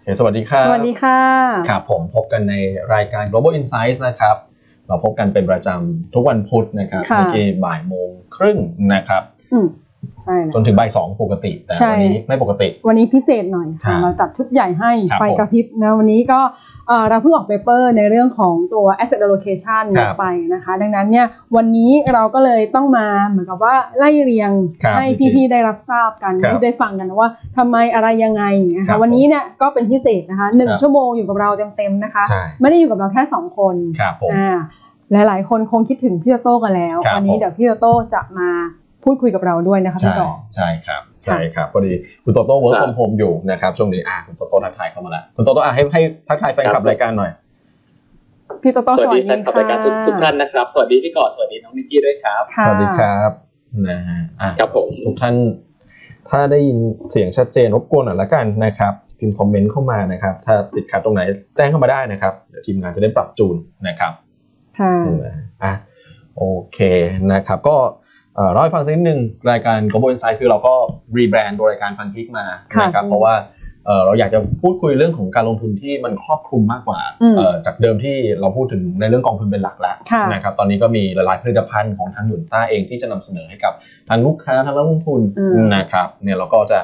โอเคสวัสดีครับสวัสดีค่ะ ครับผมพบกันในรายการ global insights นะครับ เราพบกันเป็นประจำทุกวันพุธนะครับค่ะเมื่อกี้บ่ายโมงครึ่งนะครับอืม ใช่แล้วจนถึงบ่ายสองปกติ แต่ใช่วันนี้ไม่ปกติ วันนี้พิเศษหน่อยใช่ค่ะเราจัดชุดใหญ่ให้ครับไฟกระพริบนะวันนี้ก็เอ่อเราเพิ่งออกเปเปอร์ในเรื่องของตัว asset allocation ครับไปนะคะ ดังนั้นเนี่ยวันนี้เราก็เลยต้องมาเหมือนกับว่าไล่เรียงครับให้พี่ๆได้รับทราบกันครับที่ได้ฟังกันนะว่าทำไมอะไรยังไงนะครัคะบวันนี้เนี่ยก็เป็นพิเศษนะคะหนึ่งครับชั่วโมงอยู่กับเราเต็มๆนะคะใช่ไม่ได้อยู่กับเราแค่สองคนครับผมอ่าหลายๆ คนคงคิดถึงพี่โตโต้กันแล้วครับวันนี้ผมเดี๋ยวพี่โตโต้จะมา พูดคุยกับเราด้วยนะคะใช่พี่ก่อใช่ครับใช่ครับพอดีคุณโตโต้ work from home อยู่นะครับช่วงนี้อะคุณโตโต้ทักทายเข้ามาแล้วคุณโตโต้อะให้ให้ทักทายแฟนคลับรายการหน่อยพี่โตโต้สวัสดีแฟค่ะนคลับรายการทุกทุกท่านนะครับ สวัสดีพี่ก่อสวัสดีน้องนิกกี้ด้วยครับค่ะสวัสดีครับนะฮะอะครับผมทุกท่าน ถ้าได้ยินเสียงชัดเจนรบกวนหน่อยละกันนะครับพิมพ์คอมเมนต์เข้ามานะครับ ถ้าติดขัดตรงไหนแจ้งเข้ามาได้นะครับเดี๋ยวทีมงานจะได้ปรับจูนนะครับค่ะอะโอเคนะครับ ก็ เอ่อเล่าให้ฟังสักนิดนึงรายการ Global Insight คือเราก็รีแบรนด์ตัวรายการฟันพิกมาค่ะนะครับเพราะว่าเอ่อเราอยากจะพูดคุยเรื่องของการลงทุนที่มันครอบคลุมมากกว่าอืมเอ่อจากเดิมที่เราพูดถึงในเรื่องกองทุนเป็นหลักแล้วค่ะนะครับตอนนี้ก็มีหลายๆผลิตภัณฑ์ของทางหยุนต้าเองที่จะนำเสนอให้กับทางลูกค้าทางนักลงทุนอืมนะครับเนี่ยเราก็จะ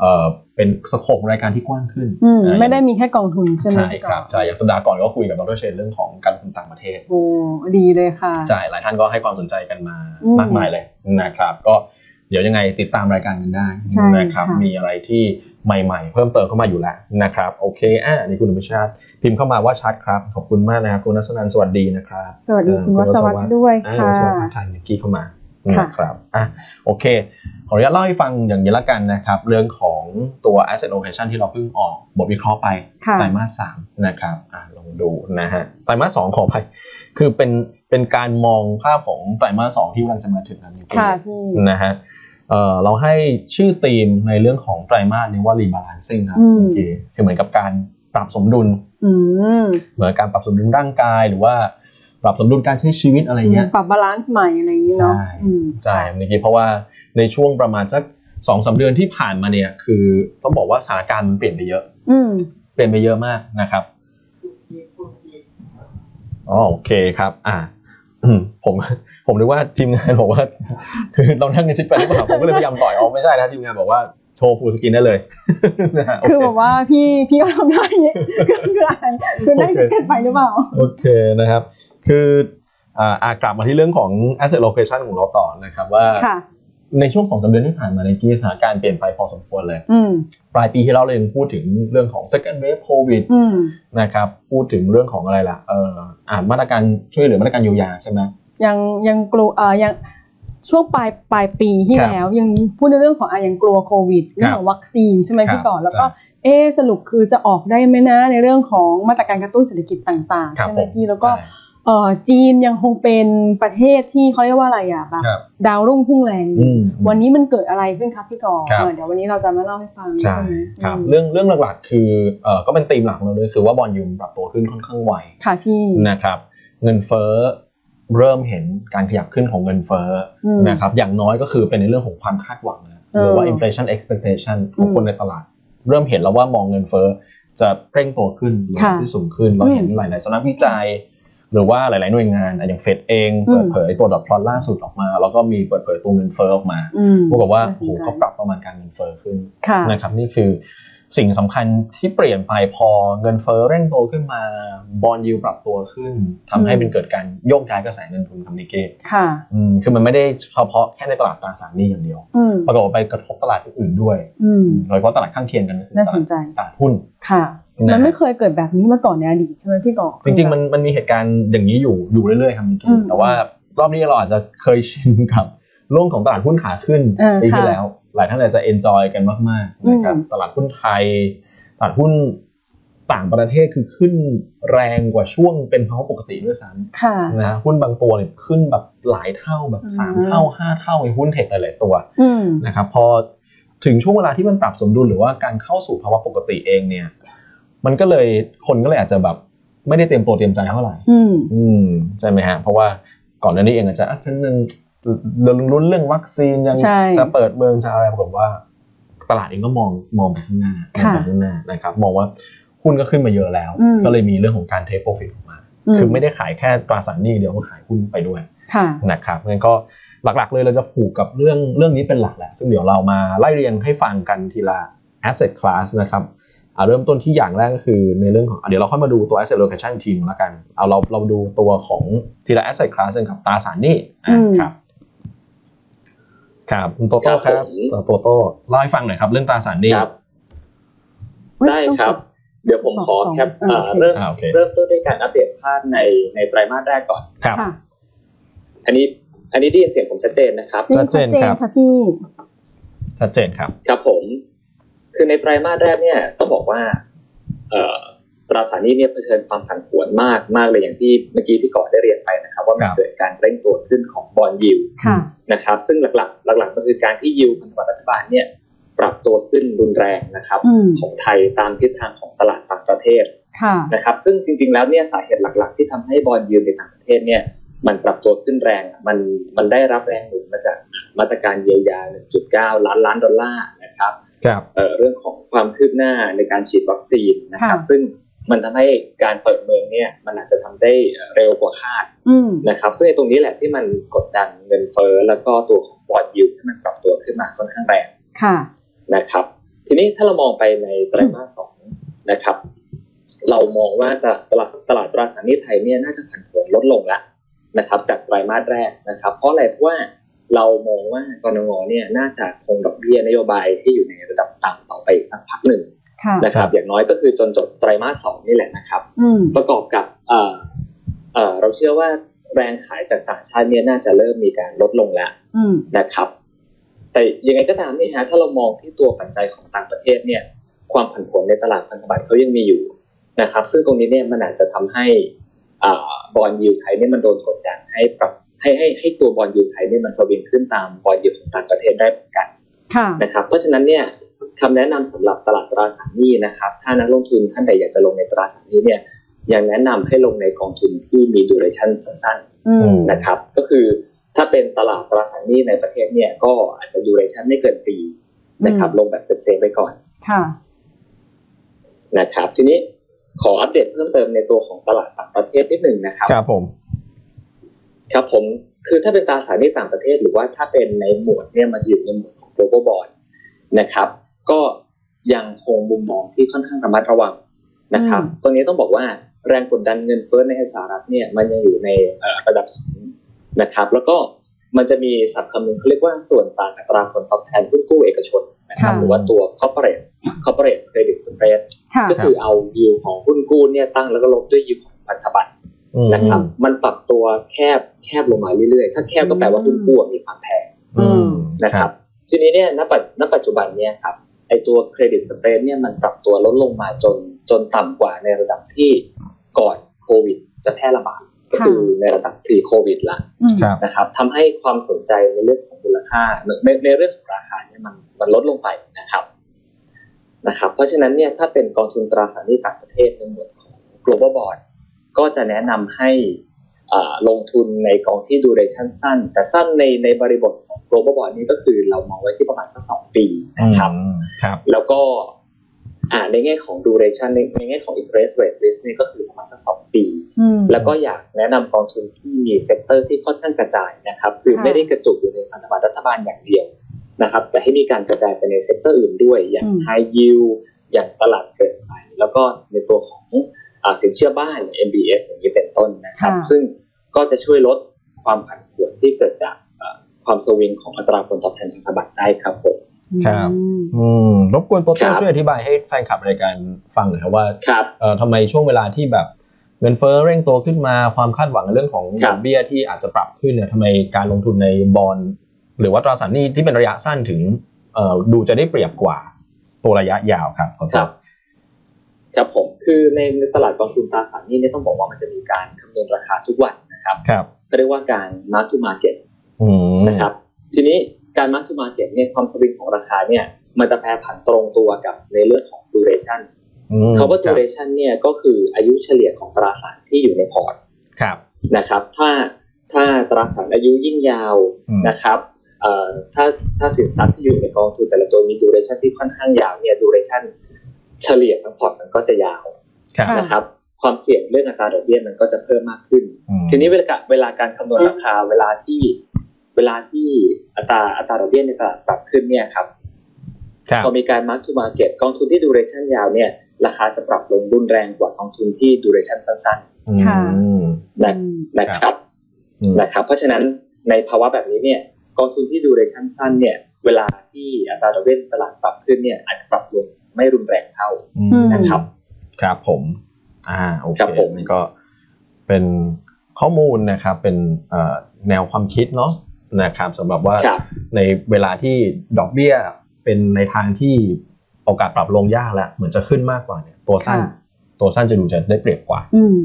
เอ่อเป็นสโคปของรายการที่กว้างขึ้นอืมอ่าไม่ได้มีแค่กองทุนใช่ไหมใช่พี่คก่อรับใช่อย่างสัปดาห์ก่อนก็คุยกับดรเชนเรื่องของการลงทุนต่างประเทศโอ้ดีเลยค่ะใช่หลายท่านก็ให้ความสนใจกันมาอืมมากมายเลยนะครับ ก็เดี๋ยวยังไงติดตามรายการกันได้ใช่นะครับค่ะมีอะไรที่ใหม่ๆ เพิ่มเติมเข้ามาอยู่แล้วนะครับโอเคอะนี่คุณอภิชาติพิมพ์เข้ามาว่าชัดครับ ขอบคุณมากนะครับคุณนัสนันท์สวัสดีนะครับ สวัสดีเอ่อคุณวัสวัสดิ์ด้วยอ่าค่ะสวัสดีทางนิกกี้เข้ามาค่ะ นะครับอะโอเค ขออนุญาตเล่าให้ฟังอย่างนี้ละกันนะครับ เรื่องของตัว asset allocation ที่เราเพิ่งออกบทวิเคราะห์ไปค่ะไตรมาสสามนะครับอะลองดูนะฮะไตรมาสสองขออภัยคือเป็นเป็นการมองภาพของไตรมาสสองที่กำลังจะมาถึงนะนิกกี้ค่ะพี่นะฮะเอ่อเราให้ชื่อธีมในเรื่องของไตรมาสนี้ว่า rebalancing ครับอืมนิกกี้คือเหมือนกับการปรับสมดุลอืมเหมือนการปรับสมดุลร่างกายหรือว่า ปรับสมดุลการใช้ชีวิตอะไรเงี้ยปรับ balance ใหม่อะไรอย่างนี้เนาะใช่อืมใช่เมื่อกี้เพราะว่าในช่วงประมาณสักสองสามเดือนที่ผ่านมาเนี่ย คือต้องบอกว่าสถานการณ์มันเปลี่ยนไปเยอะ อืมเปลี่ยนไปเยอะมากนะครับอ๋อโอเคครับ อ่าอืมผมผมนึกว่าทีมงานบอกว่า คือเรานั่งกันชิดไปหรือเปล่าผมก็เลยพยายามถอยอ๋อไม่ใช่นะทีมงานบอกว่าโชว์ฟูลสกรีนได้เลยนะฮะโคือแบบว่าพี่พี่ก็ทำได้อย่างนี้คือคืออะไรคือนั่งชิดกันไปหรือเปล่า โอเคนะครับ คืออ่าอ่ากลับมาที่เรื่องของ asset location ของเราต่อนะครับว่าค่ะในช่วงสองสามเดือนที่ผ่านมาในกีสถานการณ์เปลี่ยนไปพอสมควรเลยอืมปลายปีที่แล้วเรายังพูดถึงเรื่องของ second wave covid อืมนะครับพูดถึงเรื่องของอะไรล่ะเอ่ออ่ามาตรการช่วยเหลือมาตรการเยียวยาใช่ไหมยังยังกลัวเอ่อยังช่วงปลายปลายปีที่ครับแล้ว ยังพูดในเรื่องของอะยังกลัวโควิดเรื่องของวัคซีนใช่ไหมครับพี่ก่อนแล้วก็ใช่เอะสรุปคือจะออกได้ไหมนะในเรื่องของมาตรการกระตุ้นเศรษฐกิจต่างๆครับใช่ไหมผมพี่แล้วก็ใช่ เอ่อจีนยังคงเป็นประเทศที่เขาเรียกว่าอะไรอะแบบครับดาวรุ่งพุ่งแรงอยู่อืมวันนี้มันเกิดอะไรขึ้นครับพี่ก่อครับ เออเดี๋ยววันนี้เราจะมาเล่าให้ฟังใช่ไหมครับอืมเรื่องเรื่องหลักๆคือเอ่อก็เป็นธีมหลักของเราด้วยคือว่าบอลยูมปรับตัวขึ้นค่อนข้างไวค่ะพี่นะครับ เงินเฟ้อเริ่มเห็นการขยับขึ้นของเงินเฟ้ออมนะครับอย่างน้อยก็คือเป็นในเรื่องของความคาดหวังนะเออหรือว่า inflation expectation ของอืมคนในตลาด เริ่มเห็นแล้วว่ามองเงินเฟ้อจะเร่งตัวขึ้นหรือค่ะที่สูงขึ้น เราเห็นอืมหลายๆสำนักวิจัย หรือว่าหลาย ๆ หน่วยงานอะอย่างเฟดเองอืมเปิดเผยตัวดอทพลอตล่าสุดออกมา แล้วก็มีเปิดเผยตัวเงินเฟ้อออกมาอืมพวกกับว่าน่โอ้สโหนใจเขาปรับประมาณการเงินเฟ้อขึ้นค่ะนะครับนี่คือสิ่งสำคัญที่เปลี่ยนไปพอเงินเฟ้อเร่งโตขึ้นมาบอลยูปรับตัวขึ้นทำให้อืมเป็นเกิดการโยกย้ายกระแสเงินทุนคำนิเก้ค่ะอืมคือมันไม่ได้เฉพาะแค่ในตลาดตราสารหนี้อย่างเดียวอืมปรากฏว่าไปกระทบตลาดอื่นๆด้วยอืมโดยเฉพาะตลาดข้างเคียงกันก็คือน่าสนใจตลาดหุ้นค่ะนะ มันไม่เคยเกิดแบบนี้มาก่อนในอดีตใช่ไหมพี่ก่อจริงๆมันมันมีเหตุการณ์อย่างนี้อยู่อยู่เรื่อยๆครับนิกอืกี้มแต่ว่ารอบนี้เราอาจจะเคยชินกับโลกของตลาดหุ้นขาขึ้นเออปีที่ค่ะแล้ว หลายท่านอาจจะ enjoy กันมากๆนะครับอืมตลาดหุ้นไทย ตลาดหุ้นต่างประเทศคือขึ้นแรงกว่าช่วงเป็นภาวะปกติด้วยซ้ำค่ะนะฮะหุ้นบางตัวเนี่ยขึ้นแบบหลายเท่าแบบสามอืมเท่าห้าเท่าในหุ้น tech หลายๆตัวอืมนะครับพอถึงช่วงเวลาที่มันปรับสมดุลหรือว่าการเข้าสู่ภาวะปกติเองเนี่ย มันก็เลยคนก็เลยอาจจะแบบไม่ได้เตรียมตัวเตรียมใจเท่าไหร่อืมอืมใช่ไหมฮะเพราะว่าก่อนหน้านี้เองอาจจะอะฉันนึงลุ้นเรื่องวัคซีนยังใช่จะเปิดเมืองจะอะไรปรากฏว่า ตลาดเองก็มองมองไปข้างหน้ามองค่ะไปข้างหน้านะครับ มองว่าหุ้นก็ขึ้นมาเยอะแล้วอืมก็เลยมีเรื่องของการเทคโปรฟิตออกมา คือไม่ได้ขายแค่ตราสารหนี้เดียวก็ขายหุ้นไปด้วยค่ะนะครับงั้นก็หลักๆเลยเราจะผูกกับเรื่องเรื่องนี้เป็นหลักแหละ ซึ่งเดี๋ยวเรามาไล่เรียงให้ฟังกันทีละ asset class นะครับ อ่าเริ่มต้นที่อย่างแรกก็คือในเรื่องของอะเดี๋ยวเราค่อยมาดูตัว asset allocation ทีนึงแล้วกันเอาเราเราดูตัวของทีละ asset class กันกับตราสารหนี้อะอืมครับครับคุณโตโต้ครับครับผมเอ่อโตโต้เล่าให้ฟังหน่อยครับ เรื่องตราสารหนี้ครับได้ครับ เดี๋ยวผมขอสองแคปอ่าอ่าโอเคเริ่มอ่าโอเคเริ่มต้นด้วยการอัปเดตภาพในในไตรมาสแรกก่อนครับค่ะอันนี้อันนี้ได้ยินเสียงผมชัดเจนนะครับ ชัดเจนครับค่ะพี่ชัดเจนครับ ครับผม คือในไตรมาสแรกเนี่ยต้องบอกว่าเอ่อตราสารหนี้เนี่ยเผชิญความผันผวนมากมากเลยอย่างที่เมื่อกี้พี่ก่อได้เรียนไปนะครับ ว่ามัคนรับเกิดการเร่งตัวขึ้นของบอลยิวค่ะนะครับ ซึ่งหลักๆ หลักๆก็คือการที่ยิวพันธบัตรรัฐบาลเนี่ยปรับตัวขึ้นรุนแรงนะครับอืมของไทยตามทิศทางของตลาดต่างประเทศค่ะนะครับ ซึ่งจริง ๆ แล้วเนี่ยสาเหตุหลัก ๆ ที่ทำให้บอลยูในต่างประเทศเนี่ยมันปรับตัวขึ้นแรงอะมันมันได้รับแรงหนุนมาจากมาตรการเยียวยา 1.9 ล้านล้านดอลลาร์นะครับครับ เอ่อเรื่องของความคืบหน้าในการฉีดวัคซีนนะครับค่ะซึ่งมันทำให้การเปิดเมืองเนี่ยมันอาจจะทำได้เร็วกว่าคาดอืมนะครับ ซึ่งในตรงนี้แหละที่มันกดดันเงินเฟ้อแล้วก็ตัวของบอลยูให้มันปรับตัวขึ้นมาค่อนข้างแรงค่ะนะครับ ทีนี้ถ้าเรามองไปในไตรมาสสองนะครับ เรามองว่าตลาดตลาดตลาดตราสารหนี้ไทยเนี่ยน่าจะผันผวนลดลงแล้วนะครับ จากไตรมาสแรกนะครับ เพราะอะไรเพราะว่า เรามองว่ากรงเนี่ยน่าจะคงดอกเบี้ยนโยบายให้อยู่ในระดับต่ำต่อไปอีกสักพักหนึ่งค่ะนะครับอย่างน้อยก็คือจนจบไตรมาสสองนี่แหละนะครับอืมประกอบกับเอ่อเอ่อเราเชื่อว่าแรงขายจากต่างชาติเนี่ยน่าจะเริ่มมีการลดลงแล้วอืมนะครับ แต่ยังไงก็ตามเนี่ยฮะถ้าเรามองที่ตัวปัจจัยของต่างประเทศเนี่ย ความผันผวนในตลาดพันธบัตรเขายังมีอยู่นะครับ ซึ่งตรงนี้เนี่ยมันอาจจะทำให้อ่า bond yield ไทยเนี่ยมันโดนกดดันให้ปรับ ให้ให้ให้ตัว bond yield ไทยเนี่ยมันสวิงขึ้นตาม bond yield ของต่างประเทศได้เหมือนกันค่ะนะครับเพราะฉะนั้นเนี่ยคำแนะนำสำหรับตลาดตราสารหนี้นะครับ ถ้านักลงทุนท่านใดอยากจะลงในตราสารหนี้เนี่ยยังแนะนำให้ลงในกองทุนที่มี duration สั้นๆอืมนะครับ ก็คือถ้าเป็นตลาดตราสารหนี้ในประเทศเนี่ยก็อาจจะ duration ไม่เกินปีนะครับอืมลงแบบ safe ๆไปก่อนค่ะนะครับ ทีนี้ขออัปเดตเพิ่มเติมในตัวของตลาดต่างประเทศนิดหนึ่งนะครับครับผม ครับผมคือถ้าเป็นตราสารหนี้ต่างประเทศหรือว่าถ้าเป็นในหมวดเนี่ยมันจะอยู่ในหมวดของ global bond นะครับ ก็ยังคงมุมมองที่ค่อนข้างระมัดระวังนะครับอืมตรงนี้ต้องบอกว่าแรงกดดันเงินเฟ้อในสหรัฐเนี่ยมันยังอยู่ในเอ่อระดับสูงนะครับ แล้วก็มันจะมีศัพท์คำหนึ่งเขาเรียกว่าส่วนต่างอัตราผลตอบแทนหุ้นกู้เอกชนนะครับค่ะหรือว่าตัว corporate corporate credit spread ค่ะก็คือเอายิวของหุ้นกู้เนี่ยตั้งแล้วก็ลบด้วยยิวของพันธบัตรอืม นะครับมันปรับตัวแคบแคบลงมาเรื่อยๆ ถ้าแคบก็แปลว่าหุ้นกู้มีความแพงอืมนะครับทีนี้เนี่ยณปัจณปัจจุบันเนี่ยครับไอตัวเครดิตสเปรดเนี่ยมันปรับตัวลดลงมาจนจนต่ำกว่าในระดับที่ก่อนโควิด จะแพร่ระบาดก็คือในระดับ pre โควิดละอืมครับนะครับทำให้ความสนใจในเรื่องของมูลค่าในในเรื่องของราคาเนี่ยมันมันลดลงไปนะครับนะครับ เพราะฉะนั้นเนี่ยถ้าเป็นกองทุนตราสารหนี้ต่างประเทศในหมวดของ global bond ก็จะแนะนำให้อ่าลงทุนในกองที่ duration สั้น แต่สั้นในในบริบทของ global bond นี่ก็คือเรามองไว้ที่ประมาณสักสองปีนะครับอืมครับ แล้วก็อ่าในแง่ของ duration ในในแง่ของ interest rate risk นี่ก็คือประมาณสักสองปีอืมแล้วก็อยากแนะนำกองทุนที่มี sector ที่ค่อนข้างกระจายนะครับ คือค่ะไม่ได้กระจุกอยู่ในพันธบัตรรัฐบาลอย่างเดียวนะครับ แต่ให้มีการกระจายไปใน sector อื่นด้วย อย่าง high yield อย่างตลาดเกิดใหม่แล้วก็ในตัวของอา สินเชื่อบ้าน MBS อย่างนี้เป็นต้นนะครับค่ะซึ่งก็จะช่วยลดความผันผวนที่เกิดจากเอ่อความสวิงของอัตราผลตอบแทนพันธบัตรได้ครับผมครับอืมอืมรบกวนโตโต้ครับช่วยอธิบายให้แฟนคลับรายการฟังหน่อยครับว่าครับเอ่อทำไมช่วงเวลาที่แบบเงินเฟ้อเร่งตัวขึ้นมาความคาดหวังในเรื่องของครับดอกเบี้ยที่อาจจะปรับขึ้นเนี่ยทำไมการลงทุนในบอลหรือว่าตราสารหนี้ที่เป็นระยะสั้นถึงเอ่อดูจะได้เปรียบกว่าตัวระยะยาวครับโตคโต้รับ ครับผมคือในในตลาดกองทุนตราสารหนี้เนี่ยต้องบอกว่ามันจะมีการคำนวณราคาทุกวันนะครับครับก็เรียกว่าการ mark to market อืมนะครับ ทีนี้การ mark to market เนี่ยความสวิงของราคาเนี่ยมันจะแปรผันตรงตัวกับในเรื่องของ duration อืมคำว่าครับ duration เนี่ยก็คืออายุเฉลี่ยของตราสารที่อยู่ในพอร์ตครับนะครับ ถ้าถ้าตราสารอายุยิ่งยาวอืมนะครับเอ่อถ้าถ้าสินทรัพย์ที่อยู่ในกองทุนแต่ละตัวมี duration ที่ค่อนข้างยาวเนี่ย duration เฉลี่ยทั้งพอร์ตมันก็จะยาวครับค่ะนะครับ ความเสี่ยงเรื่องอัตราดอกเบี้ยมันก็จะเพิ่มมากขึ้นอืมทีนี้เวลาเวลาการคำนวณราคาเวลาที่เวลาที่อัตราอัตราดอกเบี้ยในตลาดปรับขึ้นเนี่ยครับครับพอมีการ mark to market กองทุนที่ duration ยาวเนี่ยราคาจะปรับลงรุนแรงกว่ากองทุนที่ duration สั้นค่ะอืมๆนะนะครับอืมนะครับ เพราะฉะนั้นในภาวะแบบนี้เนี่ยกองทุนที่ duration สั้นเนี่ยเวลาที่อัตราดอกเบี้ยในตลาดปรับขึ้นเนี่ยอาจจะปรับลง ไม่รุนแรงเท่าอืมอืมนะครับครับผมอ่าโอเคครับผมนี่ก็เป็นข้อมูลนะครับเป็นเอ่อแนวความคิดเนาะนะครับสำหรับว่าครับในเวลาที่ดอกเบี้ยเป็นในทางที่โอกาสปรับลงยากแล้วเหมือนจะขึ้นมากกว่าเนี่ย ตัวสั้นค่ะตัวสั้นจะดูจะได้เปรียบกว่าอืม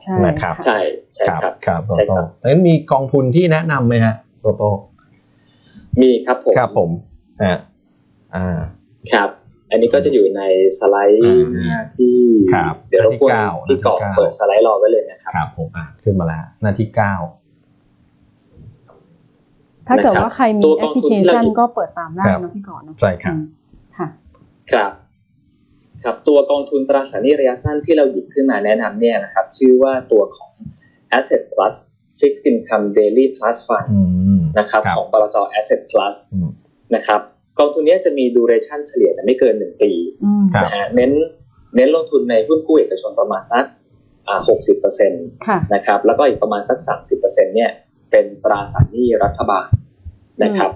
ใช่นะครับใช่ใช่ครับครับโตใช่โต้ครับแล้วมีกองทุนที่แนะนำไหมฮะโตโต้มีครับผมครับผมอ่าอ่าครับ อันนี้ก็จะอยู่ในสไลด์อ่าหน้าที่ครับเดี๋ยวรบกวนหน้าที่พี่กอบเก้าเปิดสไลด์รอไว้เลยนะครับครับผมอ่าขึ้นมาแล้วหน้าที่เก้าถ้าเกิดว่าใครมีตัวแอกองพลิทุนเคที่เราชันหยิบก็เปิดตามได้ครับนะพี่ก่อนเนอะใช่ครับอืมค่ะครับครับตัวกองทุนตราสารหนี้ระยะสั้นที่เราหยิบขึ้นมาแนะนำเนี่ยนะครับ ชื่อว่าตัวของ Asset Plus Fixed Income Daily Plus Fund อืมนะครับครับ ของบลจ Asset Plus อืมนะครับ กองทุนเนี้ยจะมี duration เฉลี่ยไม่เกิน1ปีอืมครับนะฮะเน้นเน้นลงทุนในหุ้นกู้เอกชนประมาณสักอ่า60%นค่ะะครับ แล้วก็อีกประมาณสัก30%เนี่ยเป็นตราสารหนี้รัฐบาลนะครับ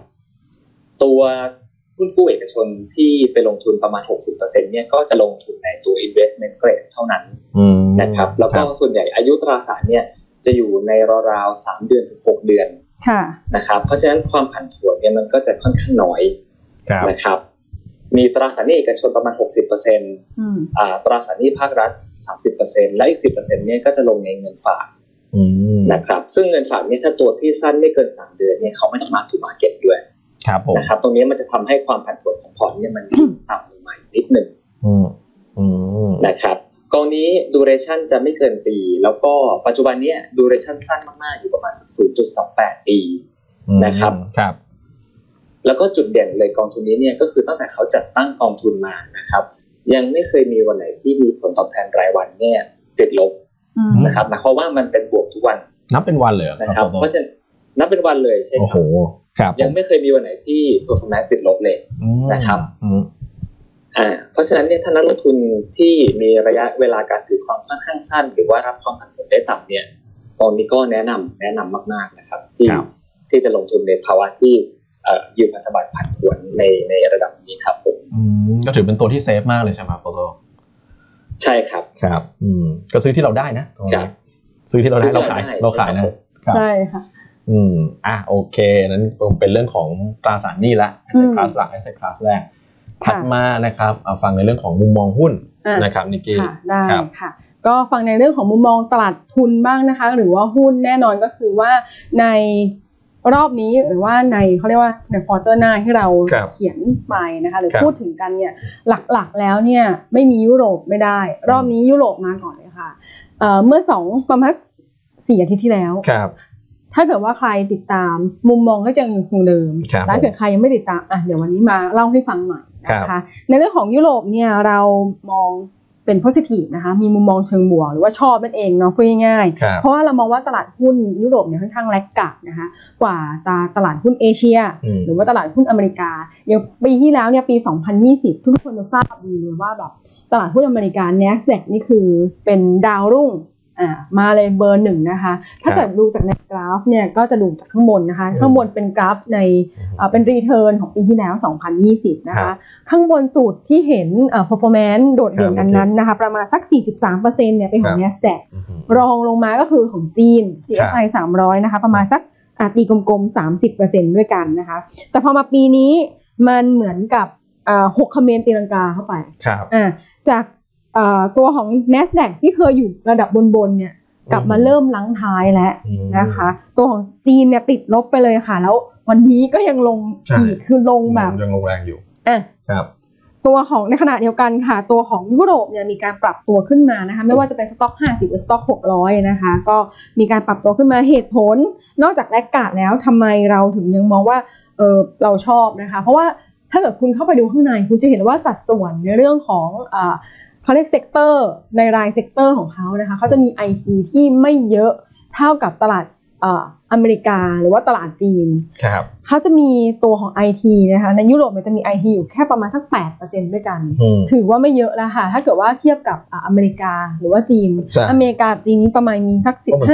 ตัวหุ้นกู้เอกชนที่ไปลงทุนประมาณ 60%เนี่ยก็จะลงทุนในตัว investment grade เท่านั้นอืมนะครับ แล้วก็ครับส่วนใหญ่อายุตราสารเนี่ยจะอยู่ในราวๆ3เดือนถึง 6 เดือนค่ะนะครับ เพราะฉะนั้นความผันผวนเนี่ยมันก็จะค่อนข้างน้อยครับ นะครับ มีตราสารหนี้เอกชนประมาณ 60%อืมอ่าตราสารหนี้ภาครัฐ 30%และอีก 10%เนี่ยก็จะลงในเงินฝากอืมนะครับ ซึ่งเงินฝากเนี่ยถ้าตัวที่สั้นไม่เกิน 3 เดือนเนี่ยเขาไม่ต้องมาถูมาเก็ตด้วยครับผมนะครับ ตรงนี้มันจะทำให้ความผันผวนของพอร์ตเนี่ยมันต่ำลงมาอีกนิดหนึ่งอืมอืมนะครับกองนี้ duration จะไม่เกินปี แล้วก็ปัจจุบันเนี้ย duration สั้นมากๆ อยู่ประมาณสัก0.28 ปีนะครับครับ แล้วก็จุดเด่นเลยกองทุนนี้เนี่ยก็คือตั้งแต่เขาจัดตั้งกองทุนมานะครับ ยังไม่เคยมีวันไหนที่มีผลตอบแทนรายวันเนี่ยติดลบอืมนะครับหมายความว่ามันเป็นบวกทุกวัน นับเป็นวันเลยเหรอนะครับโตโต้เพราะฉะนั้นนับเป็นวันเลยใช่โอ้คโหรับครับยังไม่เคยมีวันไหนที่ performance ติดลบเลยอืมนะครับอืมอ่าเพราะฉะนั้นเนี่ยถ้านักลงทุนที่มีระยะเวลาการถือครองค่อนข้างสั้น หรือว่ารับความผันผวนได้ต่ำเนี่ยกองนี้ก็แนะนำแนะนำมากๆนะครับ ที่ครับที่จะลงทุนในภาวะที่เอ่อ ยืมพันธบัตรผันผวนในในระดับนี้ครับผมอืมก็ถือเป็นตัวที่เซฟมากเลยใช่ไหมครับโตโต้ใช่ครับครับ อืมก็ซื้อที่เราได้นะตรงครันี้บซื้อที่เราได้ซื้อที่เราขายเราได้เราขายนะใช่ครับครับใช่ค่ะอืมอะโอเค นั้นเป็นเรื่องของตราสารหนี้ละอื asset ม class หลัก asset class แรกค่ะถัดมานะครับเอาฟังในเรื่องของมุมมองหุ้นอะนะครับนิกกี้ค่ะได้ครับค่ะก็ฟังในเรื่องของมุมมองตลาดทุนบ้างนะคะ หรือว่าหุ้นแน่นอนก็คือว่าใน รอบนี้หรือว่าในเขาเรียกว่าในควอเตอร์หน้าที่เราครับเขียนไปนะคะหรือครับ พูดถึงกันเนี่ยหลักๆแล้วเนี่ยไม่มียุโรปไม่ได้ รอบนี้ยุโรปมาก่อนเลยค่ะเอ่อเมื่อสองประมาณสี่อาทิตย์ที่แล้ว ครับ ถ้าเกิดว่าใครติดตามมุมมองก็จะยังคงเดิมครับถ้าเกิดใครยังไม่ติดตามอะเดี๋ยววันนี้มาเล่าให้ฟังหน่อยนะครัคะ บ ในเรื่องของยุโรปเนี่ยเรามอง เป็น positive นะคะ มีมุมมองเชิงบวกหรือว่าชอบนั่นเองเนาะพูดง่ายครับๆเพราะว่าเรามองว่าตลาดหุ้นยุโรปเนี่ยค่อนข้าง laggard นะคะ กว่าตาตลาดหุ้นเอเชียอืมหรือว่าตลาดหุ้นอเมริกาอย่างปีที่แล้วเนี่ยปี 2020 ทุกคนจะทราบดีเลยว่าแบบตลาดหุ้นอเมริกา NASDAQ นี่คือเป็นดาวรุ่ง อ่ามาเลยเบอร์หนึ่งนะคะ ถ้าเกิดดูจากในกราฟเนี่ยก็จะดูจากข้างบนนะคะ ข้างบนเป็นกราฟในอ่าเป็น return ของปีที่แล้ว 2020 นะคะครับข้างบนสุดที่เห็นอ่า performance โดดเด่นครับอันนั้นนะคะ ประมาณสัก 43%เนี่ยเป็นของครับ NASDAQ อืมรองลงมาก็คือของจีน CSI 300 นะคะ ประมาณสักอะตีกลมๆ 30%ด้วยกันนะคะ แต่พอมาปีนี้มันเหมือนกับอ่าหกคอมเมนตีลังกาเข้าไปครับอ่าจากอ่า ตัวของ NASDAQ ที่เคยอยู่ระดับบนๆเนี่ยกลับมาอืมเริ่มลังท้ายแล้วอืมนะคะ ตัวของจีนเนี่ยติดลบไปเลยค่ะ แล้ววันนี้ก็ยังลงใช่อีกคือลงแบบยังลงแรงอยู่อะครับตัวของในขณะเดียวกันค่ะ ตัวของยุโรปเนี่ยมีการปรับตัวขึ้นมานะคะไม่ว่าจะเป็น Stoxx 50 หรือ Stoxx 600 นะคะ ก็มีการปรับตัวขึ้นมาเหตุผล นอกจาก laggard แล้วทำไมเราถึงยังมองว่าเออเราชอบนะคะ เพราะว่าถ้าเกิดคุณเข้าไปดูข้างในคุณจะเห็นว่าสัดส่วนในเรื่องของอ่า เขาเรียก sector ในราย sector ของเขานะคะเขาจะมี IT ที่ไม่เยอะเท่ากับตลาดอ่าอเมริกาหรือว่าตลาดจีนครับเขาจะมีตัวของ IT นะคะในยุโรปมันจะมี IT อยู่แค่ประมาณสัก 8%ด้วยกันอืมถือว่าไม่เยอะแล้วค่ะถ้าเกิดว่าเทียบกับอะอเมริกาหรือว่าจีนใช่อเมริกาจีนนี้ประมาณมีสักก็เหมือน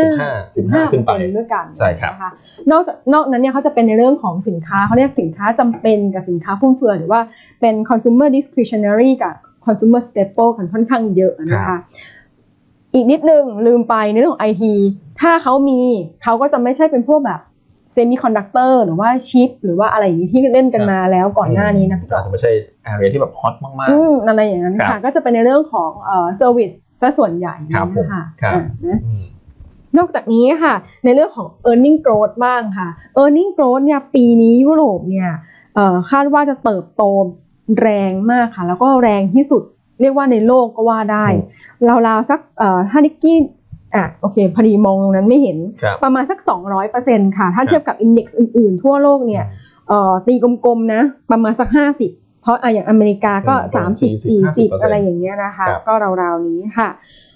15 15ขึ้นไป15ด้วยกันใช่ครับนะคะนอกจากนอกนั้นเนี่ยเขาจะเป็นในเรื่องของสินค้าเขาเรียกสินค้าจำเป็นกับสินค้าฟุ่มเฟือยหรือว่าเป็น consumer discretionary กับ consumer staple กันค่อนข้างเยอะนะคะอีกนิดนึงลืมไปในเรื่องของ IT ถ้าเขามีเขาก็จะไม่ใช่เป็นพวกแบบ semiconductor หรือว่าชิปหรือว่าอะไรอย่างนี้ที่เล่นกันมาแล้วก่อนหน้านี้นะพี่กออาจจะไม่ใช่ area ที่แบบ hot มากอืมอะไรอย่างนั้นค่ะครับก็จะเป็นในเรื่องของเอ่อ service ซะส่วนใหญ่ครับผมนะคะครับอ่านะๆอืมนอกจากนี้ค่ะ ในเรื่องของ e a r n i n g growth บ้างค่ะ e a r n i n g growth เนี่ยปีนี้ยุโรปเนี่ยเอ่อคาดว่าจะเติบโต แรงมากค่ะ แล้วก็แรงที่สุดเรียกว่าในโลกก็ว่าได้ราวๆสักเอ่อถ้านิกกี้อะโอเคพอดีมองตรงนั้นไม่เห็นครับประมาณสัก 200%ค่ะ ถ้าเทียบกับอินเด็กซ์อื่น ๆ ทั่วโลกเนี่ยเอ่อตีกลมๆนะ ประมาณสัก 50 เพราะอะอย่างอเมริกาก็อืม30 40 50%อะไรอย่างเงี้ยนะคะครับก็ราวๆนี้ค่ะ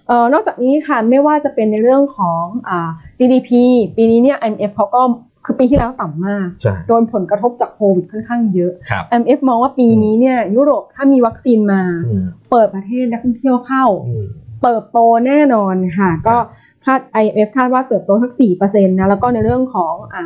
เอ่อนอกจากนี้ค่ะไม่ว่าจะเป็นในเรื่องของอ่า GDP ปีนี้เนี่ย IMF เขาก็ คือปีที่แล้วต่ำมากใช่โดนผลกระทบจากโควิดค่อนข้างเยอะครับ IMF มองว่าปีนี้เนี่ยยุโรปถ้ามีวัคซีนมาอืมเปิดประเทศนักท่องเที่ยวเข้าอืมเติบโตแน่นอนค่ะ ก็คาด IMF คาดว่าเติบโตสัก4%นะ แล้วก็ในเรื่องของอะ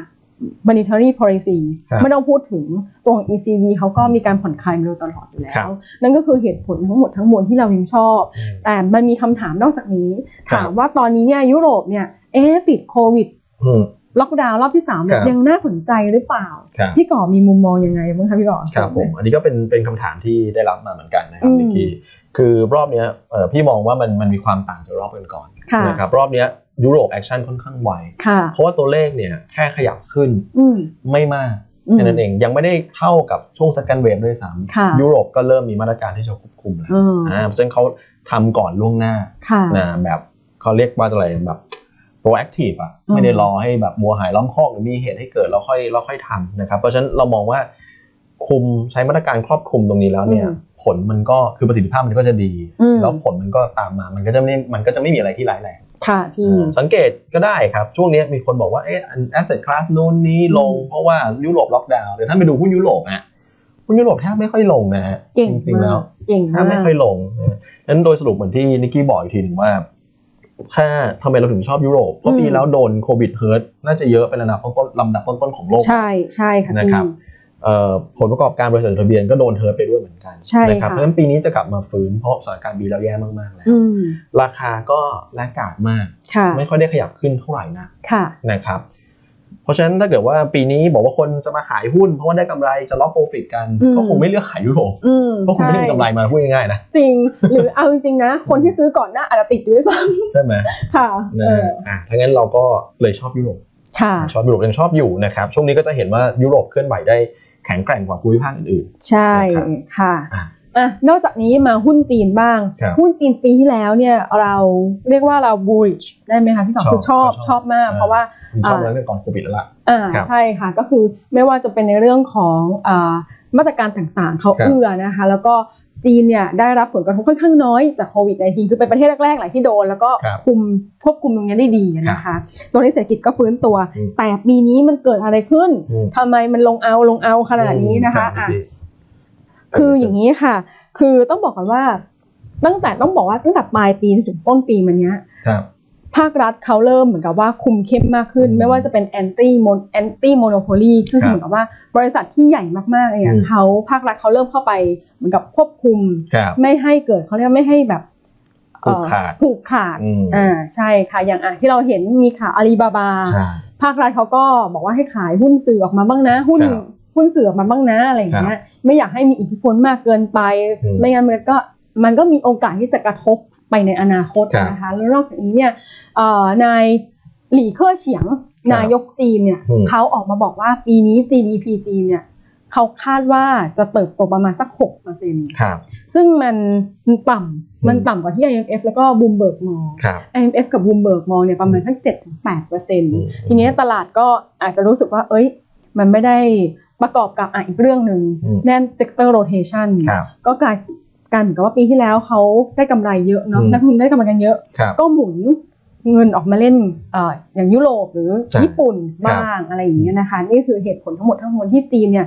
monetary policy ครับไม่ต้องพูดถึงตัวของ ECB เขาก็มีการผ่อนคลายมาโดยตลอดอยู่แล้ครัวบนั่นก็คือเหตุผลทั้งหมดทั้งมวลที่เรายังชอบอืมแต่มันมีคำถามนอกจากนี้ครับถามว่าตอนนี้เนี่ยยุโรปเนี่ย เอ๊ะติดโควิดอืม ล็อกดาวน์รอบที่3เนี่ยครับยังน่าสนใจหรือเปล่าครับพี่ก่อมีมุมมองยังไงบ้างคะพี่ก่อครับผมอันนี้ก็เป็นเป็นคำถามที่ได้รับมาเหมือนกันนะครับอืมนิกกี้คือรอบเนี้ยเอ่อพี่มองว่ามันมันมีความต่างจากรอบก่อนค่ะๆนะครับรอบเนี้ยยุโรป action ค่อนข้างไวค่ะเพราะว่าตัวเลขเนี่ยแค่ขยับขึ้นอืมไม่มากอืมแค่นั้นเองยังไม่ได้เท่ากับช่วง second wave ด้วยซ้ำค่ะยุโรปก็เริ่มมีมาตรการที่จะควบคุมแล้วอืมอ่าเพราะฉะนั้นเขาทำก่อนล่วงหน้าค่ะนะแบบเขาเรียกว่าอะไรแบบ proactive อะอืมไม่ได้รอให้แบบวัวหายล้อมคอกหรือมีเหตุให้เกิดแล้วค่อยแล้วค่อยทำนะครับ เพราะฉะนั้นเรามองว่าคุมใช้มาตรการครอบคลุมตรงนี้แล้วเนี่ยอืมผลมันก็คือประสิทธิภาพมันก็จะดีอืมแล้วผลมันก็ตามมามันก็จะไม่มันก็จะไม่มีอะไรที่ร้ายแรงค่ะพี่อ่าสังเกตก็ได้ครับ ช่วงนี้มีคนบอกว่าเอ๊ะ asset class นู้นนี้ลงอืมเพราะว่ายุโรปล็อกดาวน์เดี๋ยวท่านไปดูหุ้นยุโรปนะหุ้นยุโรปแทบไม่ค่อยลงนะฮะเก่งจริงๆแล้วมากเก่งแทมาบกไม่ค่อยลงนะนั้นโดยสรุปเหมือนที่นิกกี้บอกอีกทีหนึ่งว่า ถ้าทำไมเราถึงชอบยุโรป เพราะอืมปีแล้วโดนโควิดเฮิร์ตน่าจะเยอะเป็นระดับต้นๆลำดับต้นๆของโลก ใช่ใช่ค่ะนะครับพี่เอ่อผลประกอบการบริษัทจดทะเบียนก็โดน hurt ไปด้วยเหมือนกันใช่นะครับค่ะเพราะฉะนั้นปีนี้จะกลับมาฟื้นเพราะสถานการณ์ปีที่แล้วแย่มากๆแล้วอืมราคาก็ laggard มากค่ะไม่ค่อยได้ขยับขึ้นเท่าไหร่นะค่ะนะครับเพ ราะฉะนั้นถ้าเกิดว่าปีนี้บอกว่าคนจะมาขายหุ้น เพราะว่าได้กำไรจะ lock profit กันอืมก็คงไม่เลือกขายยุโรปอืมเพราะคงใช่ไม่ได้มีกำไรมาพูดง่ายๆนะจริง หรือเอาจริงๆนะ คนที่ซื้อก่อนหน้าอาจจะติดอยู่ด้วยซ้ำใช่ไหมค่ะนะเอฮะออะถ้างั้นเราก็เลยชอบยุโรปค่ะชอบยุโรปยังชอบอยู่นะครับช่วงนี้ก็จะเห็นว่ายุโรปเคลื่อนไหวได้แข็งแกร่งกว่าภูมิภาคอื่นใช่นะครับค่ะ อะอะนอกจากนี้มาหุ้นจีนบ้าง ครับหุ้นจีนปีที่แล้วเนี่ยเราเรียกว่าเรา bullish ได้ไหมคะพี่สองชอบคือชอบชอบชอบมาก อ่า เพราะว่าๆผมชอบอ่าตั้งแต่ก่อนโควิดแล้วล่ะ อ่าครับใช่ค่ะก็คือไม่ว่าจะเป็นในเรื่องของอ่ามาตรการต่างๆ เขาครับ เอื้อนะคะแล้วก็จีนเนี่ยได้รับผลกระทบค่อนข้างน้อยจากโควิด -19 คือเป็นประเทศแรกๆแหละที่โดน แล้วก็ครับคุมควบคุมตรงนี้ได้ดีนะคะตัวนี้เศรษฐกิจก็ฟื้นตัว อืม แต่ปีนี้มันเกิดอะไรขึ้นอืมทำไมมันลงเอาลงเอาขนาดนี้นะคะใช่อะพี่ คืออย่างนี้ค่ะ คือต้องบอกกันว่า ตั้งแต่ต้องบอกว่าตั้งแต่ปลายปีถึงต้นปีมันเนี้ยครับภาครัฐเขาเริ่มเหมือนกับว่าคุมเข้มมากขึ้นอืมไม่ว่าจะเป็น anti-mono anti-monopoly คือครับเหมือนกับว่าบริษัทที่ใหญ่มากๆเนี่ยอืมเขาภาครัฐเขาเริ่มเข้าไปเหมือนกับควบคุมครับไม่ให้เกิดเขาเรียกว่าไม่ให้แบบผูกขาดเอ่อผูกขาดอืมอ่าใช่ค่ะอย่างอะที่เราเห็นมีข่าวอาลีบาบาใช่ภาครัฐเขาก็บอกว่าให้ขายหุ้นสื่อออกมาบ้างนะ หุ้นครับ หุ้นสื่อออกมาบ้างนะอะไรอย่างเงี้ยไม่อยากให้มีอิทธิพลมากเกินไปอืมไม่งั้นมันก็มันก็มีโอกาสที่จะกระทบไปในอนาคตครับนะคะแล้วนอกจากนี้เนี่ยเอ่อนายหลี่เค่อเฉียงครับนายกจีนเนี่ยอืมเขาออกมาบอกว่าปีนี้ GDP จีนเนี่ยเขาคาดว่าจะเติบโตประมาณสัก6%ครับซึ่งมันมันต่ำมันอืมต่ำกว่าที่ IMF แล้วก็ Bloomberg มองครับ IMF กับ Bloomberg มองเนี่ยประมาณทั้ง7-8%ทีนี้ตลาดก็อาจจะรู้สึกว่า เอ้ย มันไม่ได้ ประกอบกับอะอีกเรื่องหนึ่งอืมแน่น sector rotation ครับก็กลายกันเหมือนกับว่าปีที่แล้วเขาได้กำไรเยอะเนาะอืมนักลงทุนได้กำไรกันเยอะครับก็หมุนเงินออกมาเล่นเอ่ออย่างยุโรปหรือใช่ญี่ปุ่นบ้างอะไรอย่างเงี้ยนะคะนี่คือเหตุผลทั้งหมดทั้งมวลที่จีนเนี่ย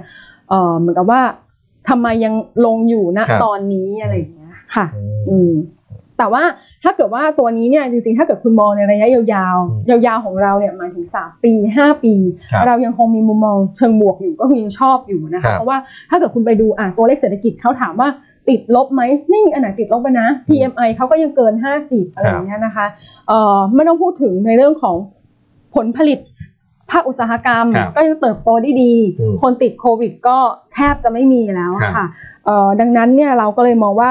เอ่อเหมือนกับว่าทำไมยังลงอยู่ณครับตอนนี้อะไรอย่างเงี้ยค่ะ อือืมม แต่ว่าถ้าเกิดว่าตัวนี้เนี่ยจริงๆ ถ้าเกิดคุณมองในระยะยาวอืมๆยาวๆของเราเนี่ยหมายถึง 3 ปี 5 ปีครับเรายังคงมีมุมมองเชิงบวกอยู่ก็คือยังชอบอยู่นะครัคะบเพราะว่าถ้าเกิดคุณไปดูอะตัวเลขเศรษฐกิจเขาถามว่าติดลบไหมไม่มีอันไหนติดลบไปนะ PMI เขาก็ยังเกิน 50อะไรอย่างเงี้ยนะคะเอ่อไม่ต้องพูดถึงในเรื่องของผลผลิตภาคอุตสาหกรรมครับก็ยังเติบโตได้ดีอืมคนติดโควิดก็แทบจะไม่มีแล้วครับค่ะเอ่อดังนั้นเนี่ยเราก็เลยมองว่า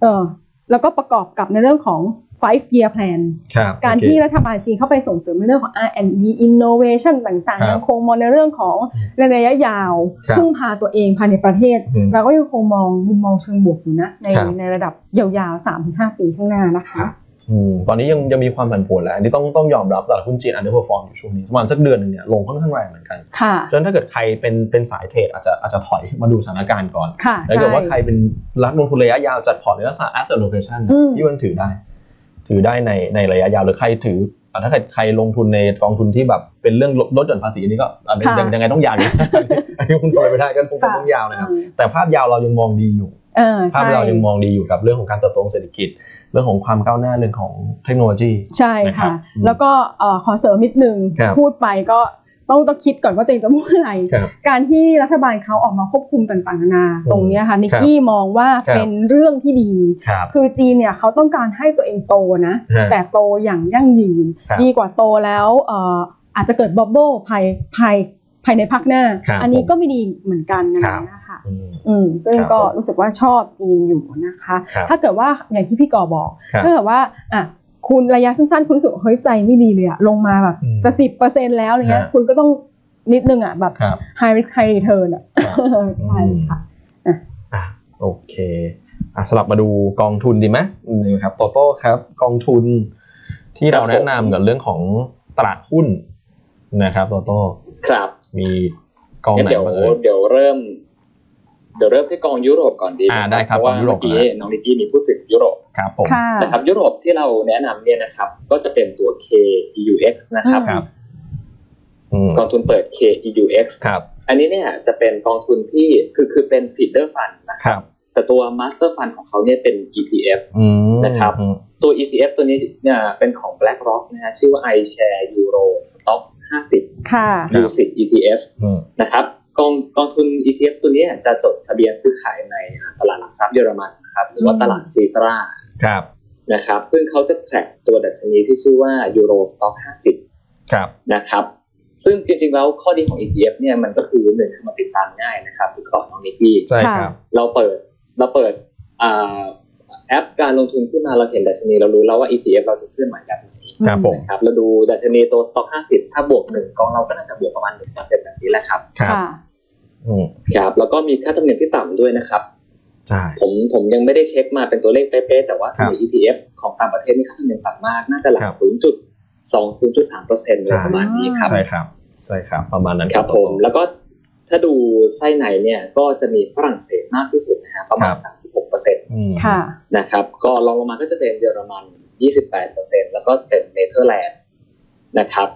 เออ แล้วก็ประกอบกับในเรื่องของ five year plan ครับการโอเคที่รัฐบาลจีนเข้าไปส่งเสริมในเรื่องของ R&D innovation ต่างครับๆยังคงมองในเรื่องของในระยะยาวครับพึ่งพาตัวเองภายในประเทศอืมเราก็ยังคงมองมุมมองเชิงบวกอยู่นะในครับในระดับยาวๆ3-5 ปีข้างหน้านะคะอืม ตอนนี้ยังยังมีความผันผวนแหละอันนี้ต้องต้องยอมรับตลาดหุ้นจีน underperform อยู่ช่วงนี้ประมาณสักเดือนหนึ่งเนี่ยลงค่อนข้างแรงเหมือนกันค่ะฉะนั้นถ้าเกิดใครเป็นเป็นสายเทรดอาจจะอาจจะถอยมาดูสถานการณ์ก่อนค่ะถ้าใช่เกิดว่าใครเป็นรักลงทุนระยะยาวจัดพอร์ตในลักษณะ asset allocation อืมที่มันถือได้ ถือได้ในในระยะยาวหรือใครถืออะถ้าเกิดใครลงทุนในกองทุนที่แบบเป็นเรื่องลดลดหย่อนภาษีนี่ก็อันนี้ค่ะยังยังไงต้องยาวอยู่อันนี้คุณทนไม่ได้ก็คงต้องยาวนะครับแต่ภาพยาวเรายังมองดีอยู่เออ ภาพใช่เรายังมองดีอยู่กับเรื่องของการเติบโตของเศรษฐกิจ เรื่องของความก้าวหน้าเรื่องของเทคโนโลยี ใช่นะครัค่ะบอืมแล้วก็เอ่อขอเสริมนิดนึงครับพูดไปก็ต้องต้องคิดก่อนว่าตัวเองจะพูดอะไรครับการที่รัฐบาลเขาออกมาควบคุมต่างๆนานา ตรงเนี้ยค่ะนิกครับกี้มองว่าครับเป็นเรื่องที่ดีครับคือจีนเนี่ยเขาต้องการให้ตัวเองโตนะฮะแต่โตอย่างยั่งยืนครับดีกว่าโตแล้วเอ่ออาจจะเกิดบับเบิลภายภาย ภายในพักหน้า ครับอันนี้ผมก็ไม่ดีเหมือนกันนะครับ นะคะอืม อืมซึ่งครับก็ผมรู้สึกว่าชอบจีนอยู่นะคะ ครับถ้าเกิดว่าอย่างที่พี่กอบอกครับถ้าเกิดว่าอะคุณระยะสั้นๆ คุณรู้สึกว่าเฮ้ยใจไม่ดีเลยอะลงมาแบบอืมจะสิบเปอร์เซ็นแล้วอะไรเงี้ยฮะ คุณก็ต้องนิดนึงอะแบบ ครับ high risk high return อะ ครับ ใช่ค่ะ อะโอเคอะสลับมาดูกองทุนดีไหมนี่ครับโตโต้ครับ กองทุนที่เราแนะนำกับเรื่องของตลาดหุ้นนะครับโตโต้ ครับ มีกองงั้นไหนเดี๋ยวบ้างเอ่ยเดี๋ยวเริ่ม เดี๋ยวเริ่มที่กองยุโรปก่อนดีหมอ่าได้ครับเพราะว่ากองยุโรปเมื่อกี้ก่อนนะน้องนิกกี้มีพูดถึงยุโรปครับผมค่ะนะครับยุโรปที่เราแนะนำเนี่ยนะครับ ก็จะเป็นตัว KEUX นะครับครับอืมกองทุนเปิด KEUX ครับ อันนี้เนี่ยจะเป็นกองทุนที่คือคือเป็น feeder fund นะคครับรับ แต่ตัว master fund ของเขาเนี่ยเป็น ETF อืมนะครับอืมตัว ETF ตัวนี้เนี่ยเป็นของ BlackRock นะฮะชื่อว่า iShare Euro Stocks 50ค่ะครับ UCITS ETF อืมนะครับกองกองทุน ETF ตัวนี้จะจดทะเบียนซื้อขายในตลาดหลักทรัพย์เยอรมันนะครับหรือว่าอืมตลาดซีตราครับนะครับ ซึ่งเขาจะ track ตัวดัชนีที่ชื่อว่า Euro Stock 50ครับนะครับ ซึ่งจริงๆแล้วข้อดีของ ETF เนี่ยมันก็คือหนึ่งคือมันติดตามง่ายนะครับคือก่อนน้องนิกกี้ใช่ครับ เราเปิด เราเปิดอ่าแอปการลงทุนขึ้นมาเราเห็นดัชนีเรารู้แล้วว่า ETF เราจะเคลื่อนไหวแบบไหนครับผมนะครับเราดูดัชนีตัว Stock 50 ถ้าบวกหนึ่งกองเราก็น่าจะบวกประมาณ1%แบบนี้แหละครับครับค่ะอืมครับ แล้วก็มีค่าธรรมเนียมที่ต่ำด้วยนะครับใช่ผมผมยังไม่ได้เช็คมาเป็นตัวเลขเป๊ะๆแต่ว่าครัส่บวน ETF ของต่างประเทศนี่ค่าธรรมเนียมต่ำมาก น่าจะหลัครักบ0.2 0.3เปอร์เซ็นต์ใช่ประมาณนี้ครับใช่ครับใช่ครับ ประมาณนั้นครับผม แล้วก็ ถ้าดูไส้ในเนี่ยก็จะมีฝรั่งเศสมากที่สุดนะฮะประมาณ 36เปอร์เซ็นต์อืมค่ะนะครับ ก็รองลงมาก็จะเป็นเยอรมัน 28เปอร์เซ็นต์แล้วก็เป็นเนเธอร์แลนด์นะครับ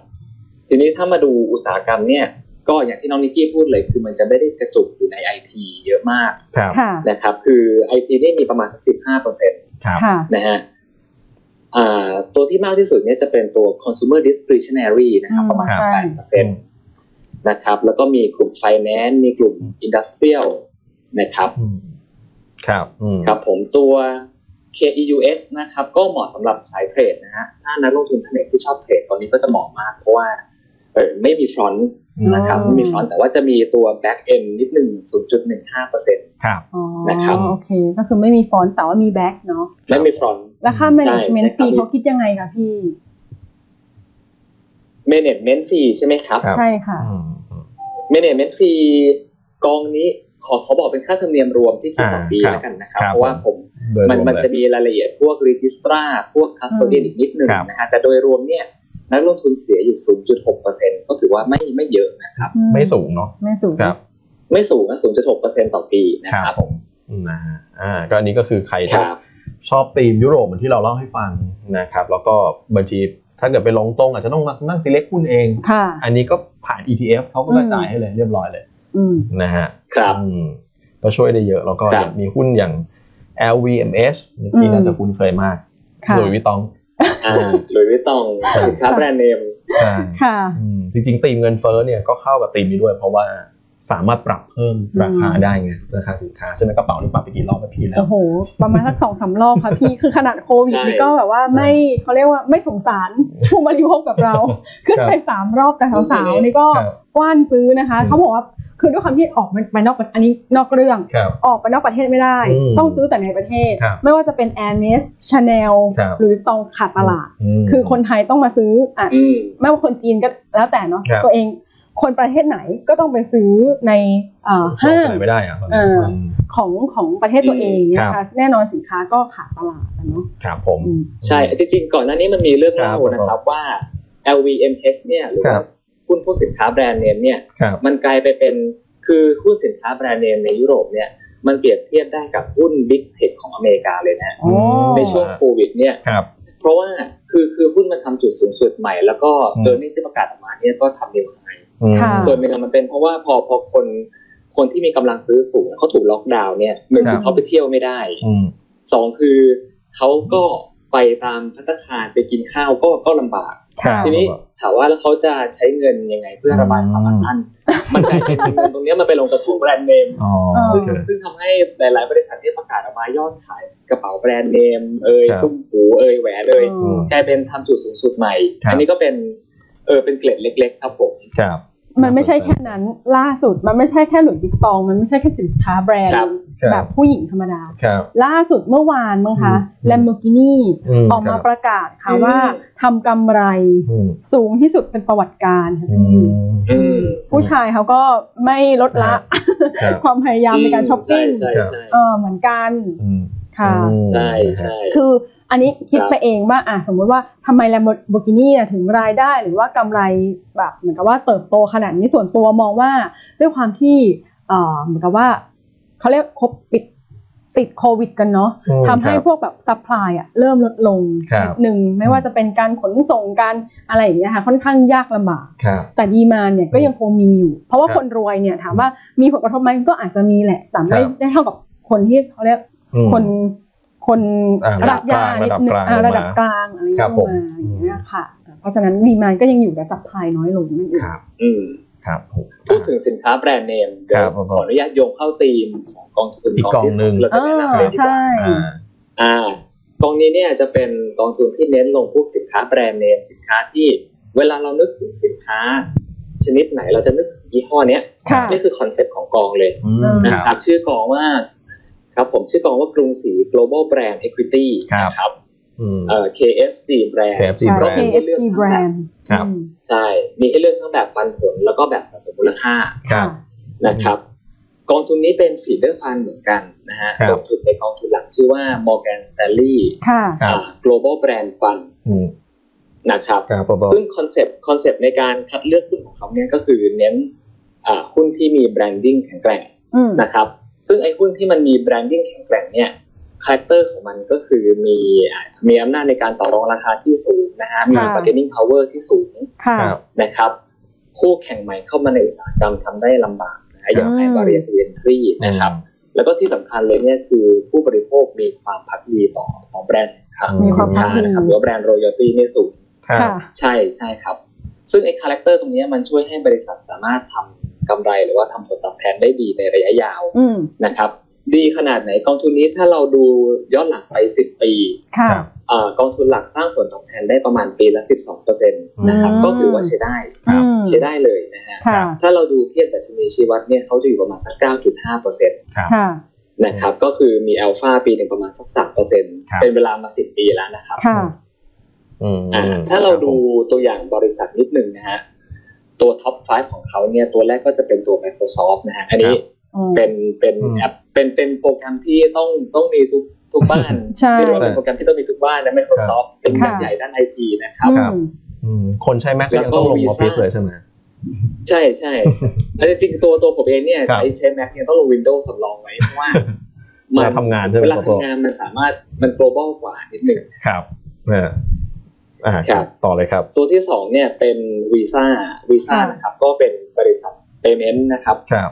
ทีนี้ถ้ามาดูอุตสาหกรรมเนี่ย ก็อย่างที่น้องนิกกี้พูดเลยคือมันจะไม่ได้กระจุกอยู่ในไอทีเยอะมากครับค่ะนะครับ คือไอทีนี่มีประมาณสัก15เปอร์เซ็นต์ครับค่ะนะฮะอ่าตัวที่มากที่สุดเนี่ยจะเป็นตัว consumer discretionary นะครับอืมประมาณใช่18เปอร์เซ็นต์ นะครับ แล้วก็มีกลุ่ม finance มีกลุ่ม industrial นะครับอืมครับอืมครับผมตัว K-EUX นะครับ ก็เหมาะสำหรับสาย trade นะฮะถ้านักลงทุนท่านไหนที่ชอบ trade ตอนนี้ก็จะเหมาะมาก เพราะว่าเออไม่มี front นะครับอืมไม่มี front แต่ว่าจะมีตัว back end นิดหนึ่ง0.15เปอร์เซ็นต์ครับอ๋อนะครับโอเค ก็คือไม่มี front แต่ว่ามี back เนาะไม่มี front แล้วค่าใช่ management ใช่ครับ fee เขาคิดยังไงคะพี่ management fee ใช่ไหมครับครับใช่ค่ะอืมอืม management fee กองนี้ขอขอบอกเป็นค่าธรรมเนียมรวมที่คิดต่อปีอ่าครับแล้วกันนะครับครับ เพราะว่าผมโดยรมันวมมันเลยจะมีรายละเอียดพวกรีจิสตราพวกคัสโตเดียนอีกนิดนึงครับนะฮะแต่โดยรวมเนี่ยนักลงทุนเสียอยู่ 0.6%ก็ถือว่าไม่ไม่เยอะนะครับอืไม่สูงเนาะไม่สูงครับ ไม่สูงนะ 0.6%ต่อปีนะคครัรับบผมอืมนะฮะอ่าก็อันนี้ก็คือใครคที่รับชอบธีมยุโรปเหมือนที่เราเล่าให้ฟังนะครับ แล้วก็บางที ถ้าเกิดไปลงตรงอาจจะต้องมานั่ง select หุ้นเอง ค่ะ อันนี้ก็ผ่าน ETF เขาก็กระจายให้เลยเรียบร้อยเลยอืม นะฮะครับ อืมก็ช่วยได้เยอะ แล้วก็ครับ มีหุ้นอย่าง LVMH เมื่อกี้อืมน่าจะคุ้นเคยมากค่ะ หลุยส์วิตตอง อ่าหลุยส์วิตตองใช่สินค้าแบรนด์เนม ใช่ค่ะ อืมจริงๆธีมเงินเฟ้อเนี่ยก็เข้ากับธีมนี้ด้วย เพราะว่า สามารถปรับเพิ่มราคาอืมได้ไงราคาสินค้าใช่ไหมกระเป๋านี่ปรับไปกี่รอบไปพี่แล้วโอ้โหประมาณสักสองสามรอบค่ะพี่คือขนาดโควิดใช่นี่ก็แบบว่าไม่เขาเรียกว่าไม่สงสารผู้บริโภคแบบเรา ขึ้นไปสามรอบแต่สาวๆนี่ก็ครับกว้านซื้อนะคะอืมเขาบอกว่าคือด้วยความที่ออกไปนอกประอันนี้นอกเรื่องครับออกไปนอกประเทศไม่ได้อืมต้องซื้อแต่ในประเทศครับไม่ว่าจะเป็น a i r m e s Chanel ครับหรือตองขาดตลาดมคือคนไทยต้องมาซื้ออะอืมไม่ว่าคนจีนก็แล้วแต่เนาะครับตัวเอง คนประเทศไหนก็ต้องไปซื้อในเอ่อห้าห้างงไม่ได้อะตอนเอนี้อมของของประเทศตัวเองครันะบคะแน่นอนสินค้าก็ขาดตลาดอะเนาะครับผมอืมใช่จริงๆก่อนหน้านี้มันมีเรื่องเล่าครับนะครับว่า LVMH เนี่ยหรือครัว่าบหุ้นพวกสินค้าแบรนด์เนมเนี่ยครับมันกลายไปเป็นคือหุ้นสินค้าแบรนด์เนมในยุโรปเนี่ยมันเปรียบเทียบได้กับหุ้นบิ๊กเทคของอเมริกาเลยนะอ๋อในช่วงโควิดเนี่ยครับเพราะว่าคือคือหุ้นมันทำจุดสูงสุดใหม่ แล้วก็อืมเดอร์นิ่งที่ประกาศออกมาเนี่ยก็ทำนิวไฮอืมค่ะ ส่วนหนึ่งมันเป็นเพราะว่าพอพอคนคนที่มีกำลังซื้อสูงเขาถูกล็อกดาวน์เนี่ยหนึ่งครับคือเขาไปเที่ยวไม่ได้อืมสองคือเขาก็ไปตามพัตตาคารไปกินข้าวก็ก็ลำบากครับทีนี้ถามว่าแล้วเขาจะใช้เงินยังไงเพื่อระบายความอัดอั้นมันกลายเป็นเงินตรงเนี้ยมันไปลงกระทุนแบรนด์เนมอ๋อโอซึ่งเคซึ่งทำให้หลาย ๆ บริษัทที่ประกาศออกมายอดขายกระเป๋าแบรนด์เนม เอ่ยครับตุ้มหูเอ่ยแหวนเอ่ยอืมกลายเป็นทำจุดสูงสุดใหม่ครับอันนี้ก็เป็นเออเป็นเกร็ดเล็ก ๆ ครับผมครับ มันไม่ใช่แค่นั้นล่าสุดมันไม่ใช่แค่หลุยส์วิกตอง มันไม่ใช่แค่สินค้าแบรนด์ครับแบบผู้หญิงธรรมดาครับล่าสุดเมื่อวานมั้งคะอืม Lamborghini ออกมาครับประกาศค่ะอืมว่าทำกำไรอืมสูงที่สุดเป็นประวัติการณ์ค่ะพี่อืมอืมผู้ชายเขาก็ไม่ลดละครับความพยายามในการช้อปปิ้งใช่ครับใช่เออเหมือนกันอืม ค่ะอืมใช่ใช่คืออันนี้คิดครับไปเองว่าอะสมมุติว่าทำไม Lamborghini อะถึงรายได้หรือว่ากำไรแบบเหมือนกับว่าเติบโตขนาดนี้ส่วนตัวมองว่าด้วยความที่เอ่อเหมือนกับว่าเขาเรียกคบปิดติดโควิดกันเนาะอืมทำให้ครับพวกแบบซัพพลายอะเริ่มลดลงครับนิดนึงไม่ว่าจะเป็นการขนส่งการอะไรอย่างเงี้ยค่ะค่อนข้างยากลำบากครับแต่ดีมาเนี่ยก็ยังคงมีอยู่ เพราะว่าครับคนรวยเนี่ยถามว่ามีผลกระทบไหมก็อาจจะมีแหละ แต่ไม่ครับได้เท่ากับคนที่เขาเรียกอืม คนคนอ่ารักยานิดนึงระดับกลางอ่าลงมาระดับกลางอะไรอย่างครัเงี้บยผมมาอย่างเงี้ยค่ะ เพราะฉะนั้น demand ก็ยังอยู่แต่ supply น้อยลงนั่นเองครับอืมครับผมพูดถึงสินค้าแบรนด์เนมเดี๋คยรับผมขออนุญาตโยงเข้าธีมของกองทุนอีกกองที่หนึ่งเราจะแนะนำเลยดีกว่า ใช่ว่าอ่าอ่ากองนี้เนี่ยจะเป็นกองทุนที่เน้นลงพวกสินค้าแบรนด์เนมสินค้าที่เวลาเรานึกถึงสินค้า ชนิดไหนเราจะนึกถึงยี่ห้อเนี้ยค่ะนี่คือ concept ของกองเลยอืมนะครับ ครับชื่อกองว่า ครับผมชื่อกองว่ากรุงศรี global brand equity ครับนะครับอืมเอ่อ KFG brand KFG ใช่ brand KFG brand ครับอืมใช่มีให้เลือกทั้งแบบปันผลแล้วก็แบบสะสมมูลค่าครับนะครับ กองทุนนี้เป็น feeder fund เหมือนกันนะฮะครับลงทุนในกองทุนหลักชื่อว่า Morgan Stanley ค่ะครับอ่า global brand fund อืมนะครับครับต่อต่อซึ่ง concept concept ในการคัดเลือกหุ้นของเขาเนี่ยก็คือเน้นอ่าหุ้นที่มี branding แข็งแกร่งอืมนะครับ ซึ่งไอ้หุ้นที่มันมี branding แข็งแกร่งเนี่ย character ของมันก็คือมีอ่ามีอำนาจในการต่อรองราคาที่สูงนะฮะมีค่ะ bargaining power ที่สูงค่ะครับนะครับคู่แข่งใหม่เข้ามาในอุตสาหกรรมทำได้ลำบากนะฮะอย่างอืม high barrier to entry นะครับ แล้วก็ที่สำคัญเลยเนี่ยคือผู้บริโภคมีความภักดีต่อต่อแบรนด์สินค้ามีความภักดีนะครับหรือว่า brand loyalty นี่สูงครับค่ะใช่ใช่ครับ ซึ่งไอ้ character ตรงเนี้ยมันช่วยให้บริษัทสามารถทำ กำไรหรือว่าทำผลตอบแทนได้ดีในระยะยาวอืมนะครับ ดีขนาดไหนกองทุนนี้ถ้าเราดูย้อนหลังไป 10 ปีค่ะครับอ่ากองทุนหลักสร้างผลตอบแทนได้ประมาณปีละ 12%นะครับอืมก็ถือว่าใช้ได้ครับอืมใช้ได้เลยนะฮะค่ะถ้าเราดูเทียบดัชนีชี้วัดเนี่ยเขาจะอยู่ประมาณสัก 9.5%ครับค่ะนะครับก็คือมีอัลฟาปีหนึ่งประมาณสัก3%ครับเป็นเวลามา10ปีแล้วนะครับค่ะอืมอ่าถ้าเราดูตัวอย่างบริษัทนิดหนึ่งนะฮะ ตัวท็อป 5 ของเขาเนี่ยตัวแรกก็จะเป็นตัว Microsoft นะฮะอันนี้อืมเป็นเป็นอืมแอปเป็นเป็นโปรแกรมที่ต้องต้องมีทุกทุกบ้านใช่เรียกว่าเป็นโปรแกรมที่ต้องมีทุกบ้านนะ Microsoft เป็นยักค่ะษ์ใหญ่ด้านไอทีนะครับอืครับมอืมคนใช้ Mac ก็ยังแล้วก็ต้องลง Visa ออฟฟิศเลยใช่ไหมใช่ใช่แล้วจริงๆตัวตัวผมเองเนี่ยครับใช้ใช้ Mac เนี่ยต้องลง Windows สำรองไว้เพราะว่าเวลาทำงานใช่ไหมเวลาโตโต้ทำงานมันสามารถมัน global กว่านิดนึงครับ อ่าอ่าครับต่อเลยครับ ตัวที่สองเนี่ยเป็นวีซ่าวีซ่าค่ะนะครับ ก็เป็นบริษัท payment นะครับครับ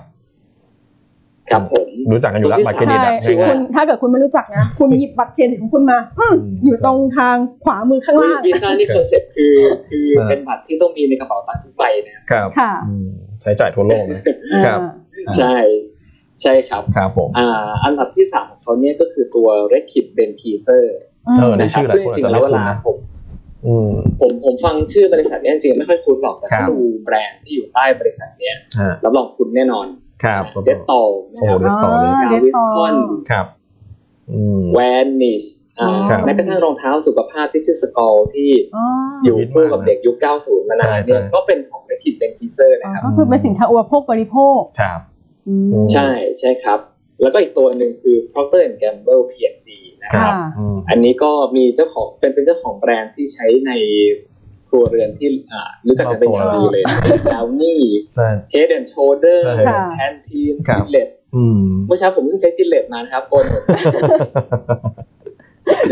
ครับผมรู้จักกันอยู่แล้วตัวที่บัตรเครดิตใช่อะชื่อว่าคุณถ้าเกิดคุณไม่รู้จักนะ คุณหยิบบัตรเครดิตของคุณมาอืมอืมอยู่ตรงทางขวามือข้างล่างวีซ่านี่คอนเซ็ปต์คือคือครับเป็นบัตรที่ต้องมีในกระเป๋าตังค์ทุกใบนะครับครับค่ะอืมใช้จ่ายทั่วโลกนะครับอ่าใช่ใช่ครับครับผมอ่าอันดับที่สามของเขาเนี่ยก็คือตัว r e k i t b e n p e s e r เออในนะครัชื่อหลายซึ่งจริงๆไม่แล้วเวลาผม ผมผมฟังชื่อบริษัทเนี้ยจริงๆไม่ค่อยคุ้นหรอกแต่ถ้าดู ครับแบรนด์ที่อยู่ใต้บริษัทเนี้ยฮะรับรองคุณแน่นอนครับ Dettol โอ้ Dettol เลยอ่า Dettol Gaviscon ครับอืม Vanish ครับแม้กระทั่งรองเท้าสุขภาพที่ชื่อ Scholl ที่อ๋ออยู่คู่กับเด็กยุค 90 มานานใช่เนี่ยใช่ก็เป็นของ r e k i t b e n p e s e r อ๋อนะครับก็คือเป็นสินค้าอุปโภคบริโภคครับอืมอืมใช่ใช่ครับ แล้วก็อีกตัวหนึ่งคือ Procter Gamble P&G นะ คครัรับบอืมอันนี้ก็มีเจ้าของเป็นเป็นเจ้าของแบรนด์ที่ใช้ในครัวเรือนที่อ่ารู้จักกันเป็นอย่างดีเลยดาวนี่ใช่ Head and Shoulder ใช่ค่ะ Pantene ครับ Gillette อืมเมื่อเช้าผมเพิ่งใช้ Gillette มานะครับโกนหมด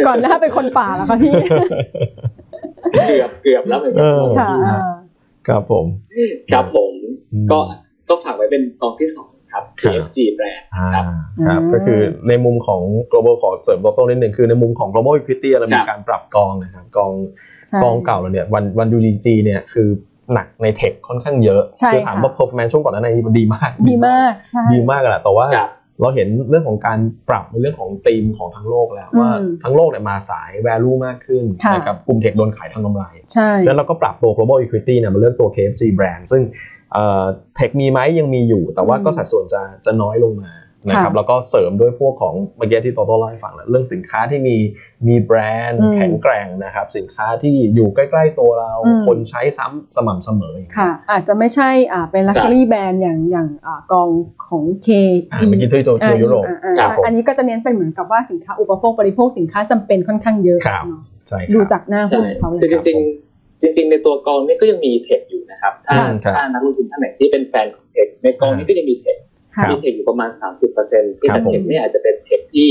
ก่อนหน้าเป็นคนป่าแล้วค่ะพี่ เกือบเกือบแล้วเหมือนกัเออค่ะอ่าครับผม ครับผมอืมก็ก็ฝากไว้เป็นกองที่สองครับครับ KFG แบรนด์อ่าครับครับอืมก็คือในมุมของ global ขอเสริมตัวโต้นิดหนึ่งคือในมุมของ global equity เรามีครับการปรับกองนะครับกองใช่กองเก่าเราเนี่ยวันวัน UGG เนี่ยคือหนักในเทคค่อนข้างเยอะใช่คือถามค่ะว่า performance ช่วงก่อนหน้านี้มันดีมาก ดีมากใช่ดีมากอะแหละแต่ว่าครับเราเห็นเรื่องของการปรับในเรื่องของธีมของทั้งโลกแล้วอืมว่าทั้งโลกเนี่ยมาสาย value มากขึ้นค่ะนะครับกลุ่มเทคโดนขายทางกำไรใช่แล้วเราก็ปรับตัว global equity เนี่ยมาเลือกตัว KFC brand ซึ่ง เทคมีไหมยังมีอยู่ แต่ว่าก็สัดส่วนจะจะน้อยลงมานะครับค่ะแล้วก็เสริมด้วยพวกของเมื่อกี้ที่โตโต้เล่าให้ฟังแล้วเรื่องสินค้าที่มีมีแบรนด์อืมแข็งแกร่งนะครับสินค้าที่อยู่ใกล้ ๆ ตัวเราอืมคนใช้ซ้ำสม่ำเสมออย่างเงี้ยค่ะ อาจจะไม่ใช่อ่าเป็น luxury brand อย่างอย่างอ่ากองของ K อ่าเมื่อกี้ที่ตัวตัวยุโรปอ่าอ่าครับใช่ผมอันนี้ก็จะเน้นเป็นเหมือนกับว่าสินค้าอุปโภคบริโภคสินค้าจำเป็นค่อนข้างเยอะครับเนาะใช่คดูรับจากหน้าหุ้นเขาเลคือยจริงๆจริงๆในตัวกองนี้ก็ยังมีเทคอยู่ นะครับ ถ้าอืมครับถ้านักลงทุนท่านไหนที่เป็นแฟนของเทคในกองนี้ก็ยังมีเทคค่ะมีเทคอยู่ประมาณ 30%ที่ครัแต่บผมเทคเนี่ยอาจจะเป็นเทคที่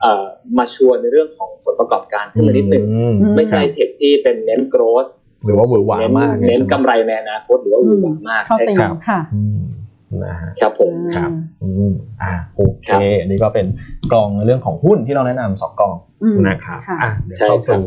เอ่อมาชวนในเรื่องของผลประกอบการขึ้นมานิดหนึ่งอืมไม่ใช่เทคที่เป็นเน้นโกรธหรือว่าหวือหวามากเน้นใช่ไหมกำไรในอนาคตหรือว่าหวือหวามากเข้าใช่ตีครับค่ะอืมนะฮะครับผมครับอืมอ่าโอเคครับอันนี้ก็เป็นกองในเรื่องของหุ้นที่เราแนะนำสองกองอืมนะครับค่ะอะเดี๋ยวใช่เข้าครัสู่บ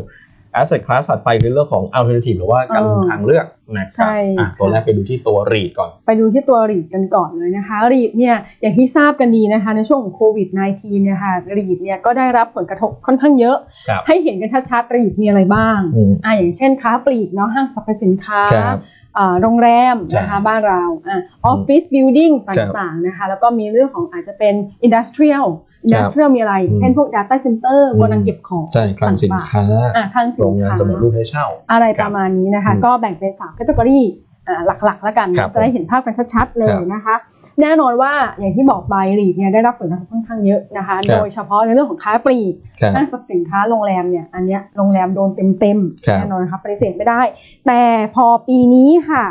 asset class ถัดไปคือเรื่องของ alternative หรือว่าการลงทุนเออทางเลือกนะครับใช่อะตัวแรกไปดูที่ตัว REIT ก่อน ไปดูที่ตัวรีดกันก่อนเลยนะคะรีดเนี่ยอย่างที่ทราบกันดีนะคะในช่วงของโควิด -19 เนี่ยค่ะรีดเนี่ยก็ได้รับผลกระทบค่อนข้างเยอะครับให้เห็นกันชัดๆรีดมีอะไรบ้างอืมอ่าอย่างเช่นค้าปลีกเนาะห้างสรรพสินค้าครับอ่า โรงแรมใช่นะคะบ้านเราอ่า office building ต่างๆนะคะแล้วก็มีเรื่องของอาจจะเป็น industrial industrial มีอะไรอืมเช่นพวก Data Center อืมโกดังเก็บของใช่คลังสินค้าอ่าคลังสินค้า โรงงานสำเร็จรูปให้เช่า อะไรคประมาณนี้ ครับนะคะอืมก็แบ่งเป็น3 c a t e g o r y อ่า หลักๆ แล้วกัน ครับจะได้เห็นภาพกันชัดๆ เลยนะคะ แน่นอนว่าอย่างที่บอกไป REIT เนี่ยได้รับผลกระทบค่อนข้างเยอะนะคะครับโดยเฉพาะในเรื่องของค้าปลีกครับห้างสรรพสินค้าโรงแรมเนี่ยอันเนี้ยโรงแรมโดนเต็มครับ ๆแน่นอนนะคะปฏิเสธไม่ได้ แต่พอปีนี้ค่ะ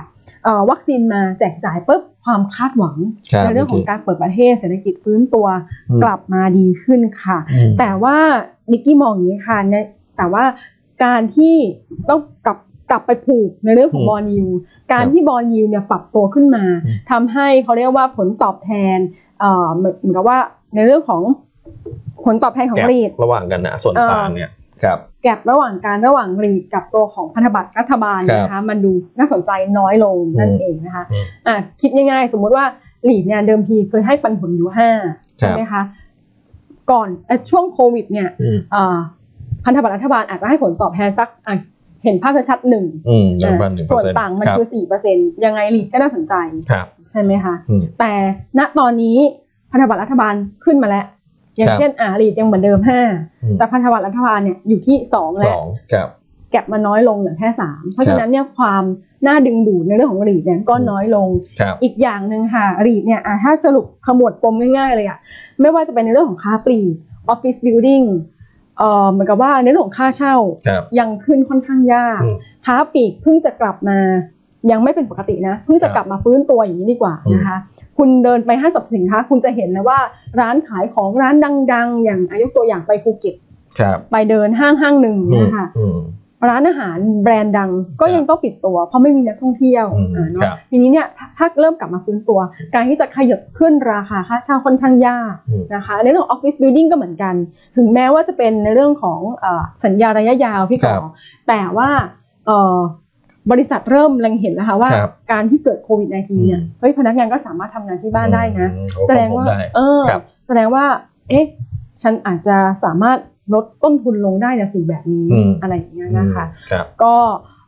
เอ่อวัคซีนมาแจกจ่ายปุ๊บความคาดหวัง ครับในเรื่องของการเปิดประเทศเศรษฐกิจฟื้นตัวอืมกลับมาดีขึ้นค่ะ อืม แต่ว่านิกกี้มองอย่างนี้ค่ะในแต่ว่าการที่ต้องกลับกลับไปผูกในเรื่องของอืม บอลยู การครับที่บอลยูเนี่ยปรับตัวขึ้นมาอืมทำให้เขาเรียกว่าผลตอบแทนเอ่อเหมือนเหมือนกับว่าในเรื่องของผลตอบแทนของแกรีดระหว่างกันนะส่วนเออต่างเนี่ยครับแกลบระหว่างการระหว่างรีดกับตัวของพันธบัตรรัฐบาลครับนะคะมันดูน่าสนใจน้อยลงนั่นอืมเองนะคะอืมอะคิดง่ายๆ สมมุติว่ารีดเนี่ยเดิมทีเคยให้ปันผลอยู่ห้าครัใช่บไหมคะก่อนเอ่อช่วงโควิดเนี่ยอืมอ่าพันธบัตรรัฐบาลอาจจะให้ผลตอบแทนสักอะ เห็นภาพชัดๆหนึ่งอืมยังพันหนึ่งเปอส่วร์นเซ็นต์ต่างมันครับคือสี่เปอร์เซ็นยังไงรีดก็น่าสนใจครับใช่ไหมคะอืมแต่ณตอนนี้พันธบัตรรัฐบาลขึ้นมาแล้ว อย่างเช่น ครับอ่า REIT ยังเหมือนเดิมห้าอืมแต่พันธบัตรรัฐบาลเนี่ยอยู่ที่สองแล้ว สองครับ gap มาน้อยลงเหลือแค่สามเพราะฉะนั้นเนี่ยความน่าดึงดูดในเรื่องของ REIT เนี่ยก็น้อยลงครับอีกอย่างหนึ่งค่ะ REIT เนี่ยอะถ้าสรุปขมวดปมง่ายๆเลยอะไม่ว่าจะเป็นในเรื่องของค้าปลีก office building เอ่อเหมือนกับว่าในเรื่องของค่าเช่าครับ ยังขึ้นค่อนข้างยากอืมค้าปลีกเพิ่งจะกลับมา ยังไม่เป็นปกตินะเพิ่งจะครับกลับมาฟื้นตัวอย่างนี้ดีกว่าอืม นะคะ คุณเดินไปห้างสรรพสินค้าคุณจะเห็นนะว่าร้านขายของร้านดัง ๆ อย่างอายกตัวอย่างไปภูเก็ต ครับไปเดินห้างห้างหนึ่งอืมนะคะ อืม ร้านอาหารแบรนด์ดังก็ครับยังต้องปิดตัว เพราะไม่มีนักท่องเที่ยวอืมอ่าเนอะ ครับทีนี้เนี่ยถ้าถ้าเริ่มกลับมาฟื้นตัว การที่จะขยับขึ้นราคาค่าเช่าค่อนข้างยากอืมนะคะในเรื่องของ office building ก็เหมือนกัน ถึงแม้ว่าจะเป็นในเรื่องของเออสัญญาระยะยาวพี่ก็ ครับแต่ว่าเอ่อบริษัทเริ่มเล็งเห็นแล้วค่ะว่าครับการที่เกิดโควิด -19 เนี่ยอืมเฮ้ยพนักงานก็สามารถทำงานที่บ้านได้นะอืมแสดงว่าผมได้เออครับแสดงว่า เอ๊ะฉันอาจจะสามารถ ลดต้นทุนลงได้ในสิ่งแบบนี้อืมอะไรอย่างเงี้ยนะคะครับก็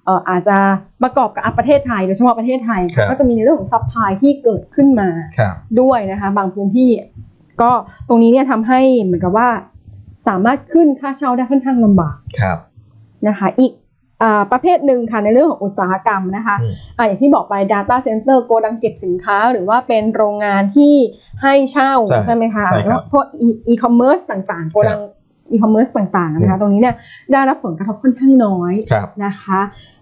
เอ่ออาจจะประกอบกับอะประเทศไทยโดยเฉพาะประเทศไทยครับก็จะมีในเรื่องของซัพพลายที่เกิดขึ้นมาครับด้วยนะคะบางพื้นที่ ก็ตรงนี้เนี่ยทำให้เหมือนกับว่า สามารถขึ้นค่าเช่าได้ค่อนข้างลำบากครับนะคะอีกอ่าประเภทหนึ่งค่ะในเรื่องของอุตสาหกรรมนะคะอืมอะอย่างที่บอกไป Data Center โกดังเก็บสินค้า หรือว่าเป็นโรงงานที่ให้เช่าใช่ใช่ไหมคะใช่ครับพวกอีคอมเมิร์ซต่างๆ โกดัง อีคอมเมิร์ซต่างๆนะคะตรงนี้เนี่ยได้รับผลกระทบค่อนข้างน้อยครับนะคะ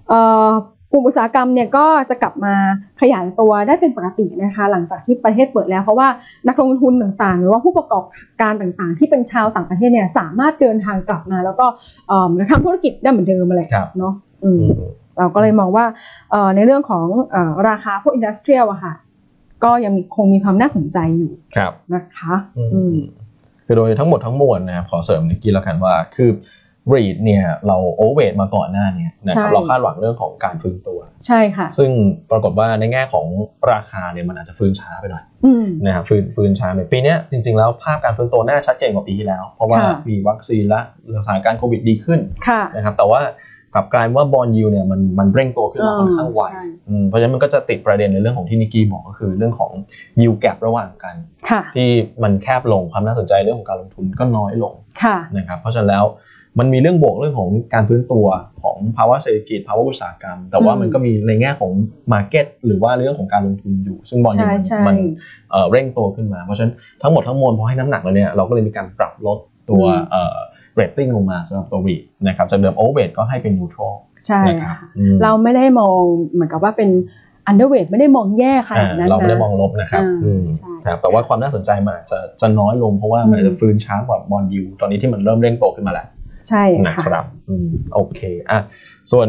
เอ่อกลุ่มอุตสาหกรรมเนี่ยก็จะกลับมาขยายตัวได้เป็นปกตินะคะหลังจากที่ประเทศเปิดแล้วเพราะว่านักลงทุนต่างๆ หรือว่าผู้ประกอบการต่างๆ ที่เป็นชาวต่างประเทศเนี่ยสามารถเดินทางกลับมา แล้วก็เอ่อทำธุรกิจได้เหมือนเดิมอะไรครับเนาะอืมอืมเราก็เลยมองว่าเอ่อในเรื่องของเออราคาพวก industrial อะค่ะก็ยังมีคงมีความน่าสนใจอยู่ครับนะคะอืมอืม คือโดยทั้งหมดทั้งมวลนะครับขอเสริมนิกกี้แล้วกันว่าคือ REIT เนี่ยเรา over มาก่อนหน้าเนี้ยนะครับใช่เราคาดหวังเรื่องของการฟื้นตัว ใช่ค่ะ ซึ่งปรากฏว่าในแง่ของราคาเนี่ยมันอาจจะฟื้นช้าไปหน่อยอืมนะครับฟื้นฟื้นช้าไปปีเนี้ยจริงๆแล้วภาพการฟื้นตัวน่าชัดเจนกว่าปีที่แล้ว เพราะว่าค่ะมีวัคซีนและสถานการณ์โควิดดีขึ้นค่ะนะครับแต่ว่า กลับกลายว่า bond yield เนี่ยมันมันเร่งตัวขึ้นมาค่อนข้างไวใช่อืมเพราะฉะนั้นมันก็จะติดประเด็นในเรื่องของที่นิกกี้บอกก็คือเรื่องของยิวแกระหว่างกันค่ะที่มันแคบลงความน่าสนใจเรื่องของการลงทุนก็น้อยลงค่ะนะครับเพราะฉะนั้นแล้วมันมีเรื่องบวกเรื่องของการฟื้นตัวของภาวะเศรษฐกิจภาวะอุตสาหกรรม แต่ว่าอืมมันก็มีในแง่ของ market หรือว่าเรื่องของการลงทุนอยู่ ซึ่ง bond yield ใช่มันใช่มันเอ่อเร่งตัวขึ้นมา เพราะฉะนั้นทั้งหมดทั้งมวลพอให้น้ำหนักแล้วเนี่ยเราก็เลยมีการปรับลดตัวอืม เอ่อเรตติ้งลงมาสำหรับตัว REIT นะครับจากเดิม over ก็ให้เป็น neutralใช่นะครับค่ะอืมเราไม่ได้มองเหมือนกับว่าเป็น underweight ไม่ได้มองแย่ขนาดนั้นอ่าเราไม่ได้นะมองลบนะครับอ่าอืมใช่ครับแต่ว่าความน่าสนใจมันอาจจะจะน้อยลงเพราะว่ามันอืมอาจจะฟื้นช้ากว่า bond yield ตอนนี้ที่มันเริ่มเร่งโตขึ้นมาแล้วใช่นะค่ะครับอืมโอเคอะส่วน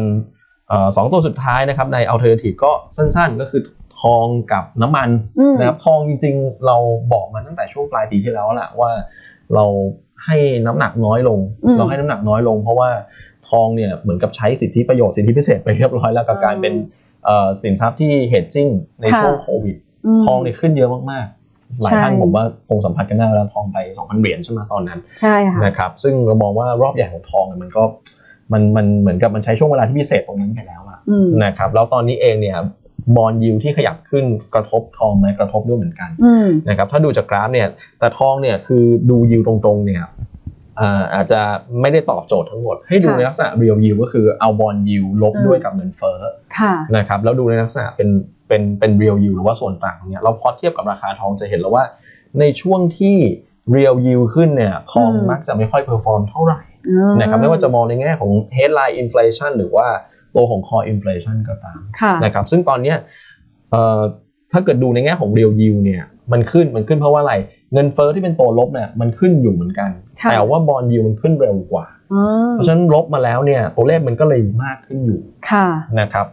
เอ่อสองตัวสุดท้ายนะครับใน alternative ก็สั้นๆ ก็คือทองกับน้ำมันอืมนะครับทองจริงๆ เราบอกมาตั้งแต่ช่วงปลายปีที่แล้วแหละว่าเรา ให้น้ำหนักน้อยลงอืมเราให้น้ำหนักน้อยลง เพราะว่าทองเนี่ยเหมือนกับใช้สิทธิประโยชน์สิทธิพิเศษไปเรียบร้อยแล้วกับการเป็นเอ่อสินทรัพย์ที่ hedging ในค่ะช่วงโควิดมทองเนี่ยขึ้นเยอะมากๆ หลายใช่ท่านผมว่าคงสัมผัสกันได้แล้วทองไป2,000เหรียญใช่ไหมตอนนั้นใช่ค่ะนะครับซึ่งเรามองว่ารอบใหญ่ของทองเนี่ยมันก็มันมันเหมือนกับมันใช้ช่วงเวลาที่พิเศษตรงนั้นไปแล้วอะอืมนะครับแล้วตอนนี้เองเนี่ย บอลยิวที่ขยับขึ้นกระทบทองไหมกระทบด้วยเหมือนกันอืมนะครับถ้าดูจากกราฟเนี่ยแต่ทองเนี่ยคือดูยิวตรงๆเนี่ยอ่าอาจจะไม่ได้ตอบโจทย์ทั้งหมด ให้ดูค่ะในลักษณะเรียลยิวก็คือเอาบอลยิวลบอืมด้วยกับเงินเฟ้อค่ะนะครับแล้วดูในลักษณะเป็นเป็นเป็น real yield หรือว่าส่วนต่างเนี่ยเราพอเทียบกับราคาทองจะเห็นแล้วว่า ในช่วงที่ real yield ขึ้นเนี่ยทองอืมมักจะไม่ค่อย perform เท่าไหร่อืมนะครับไม่ว่าจะมองในแง่ของ headline inflation หรือว่า ตัวของ core inflation ก็ตามค่ะนะครับซึ่งตอนเนี้ยเอ่อถ้าเกิดดูในแง่ของ real yield เนี่ยมันขึ้นมันขึ้นเพราะว่าอะไร เงินเฟ้อที่เป็นตัวลบเนี่ยมันขึ้นอยู่เหมือนกันค่ะแต่ว่า bond yield มันขึ้นเร็วกว่าอืมเพราะฉะนั้นลบมาแล้วเนี่ยตัวเลขมันก็เลยมากขึ้นอยู่ค่ะนะครับ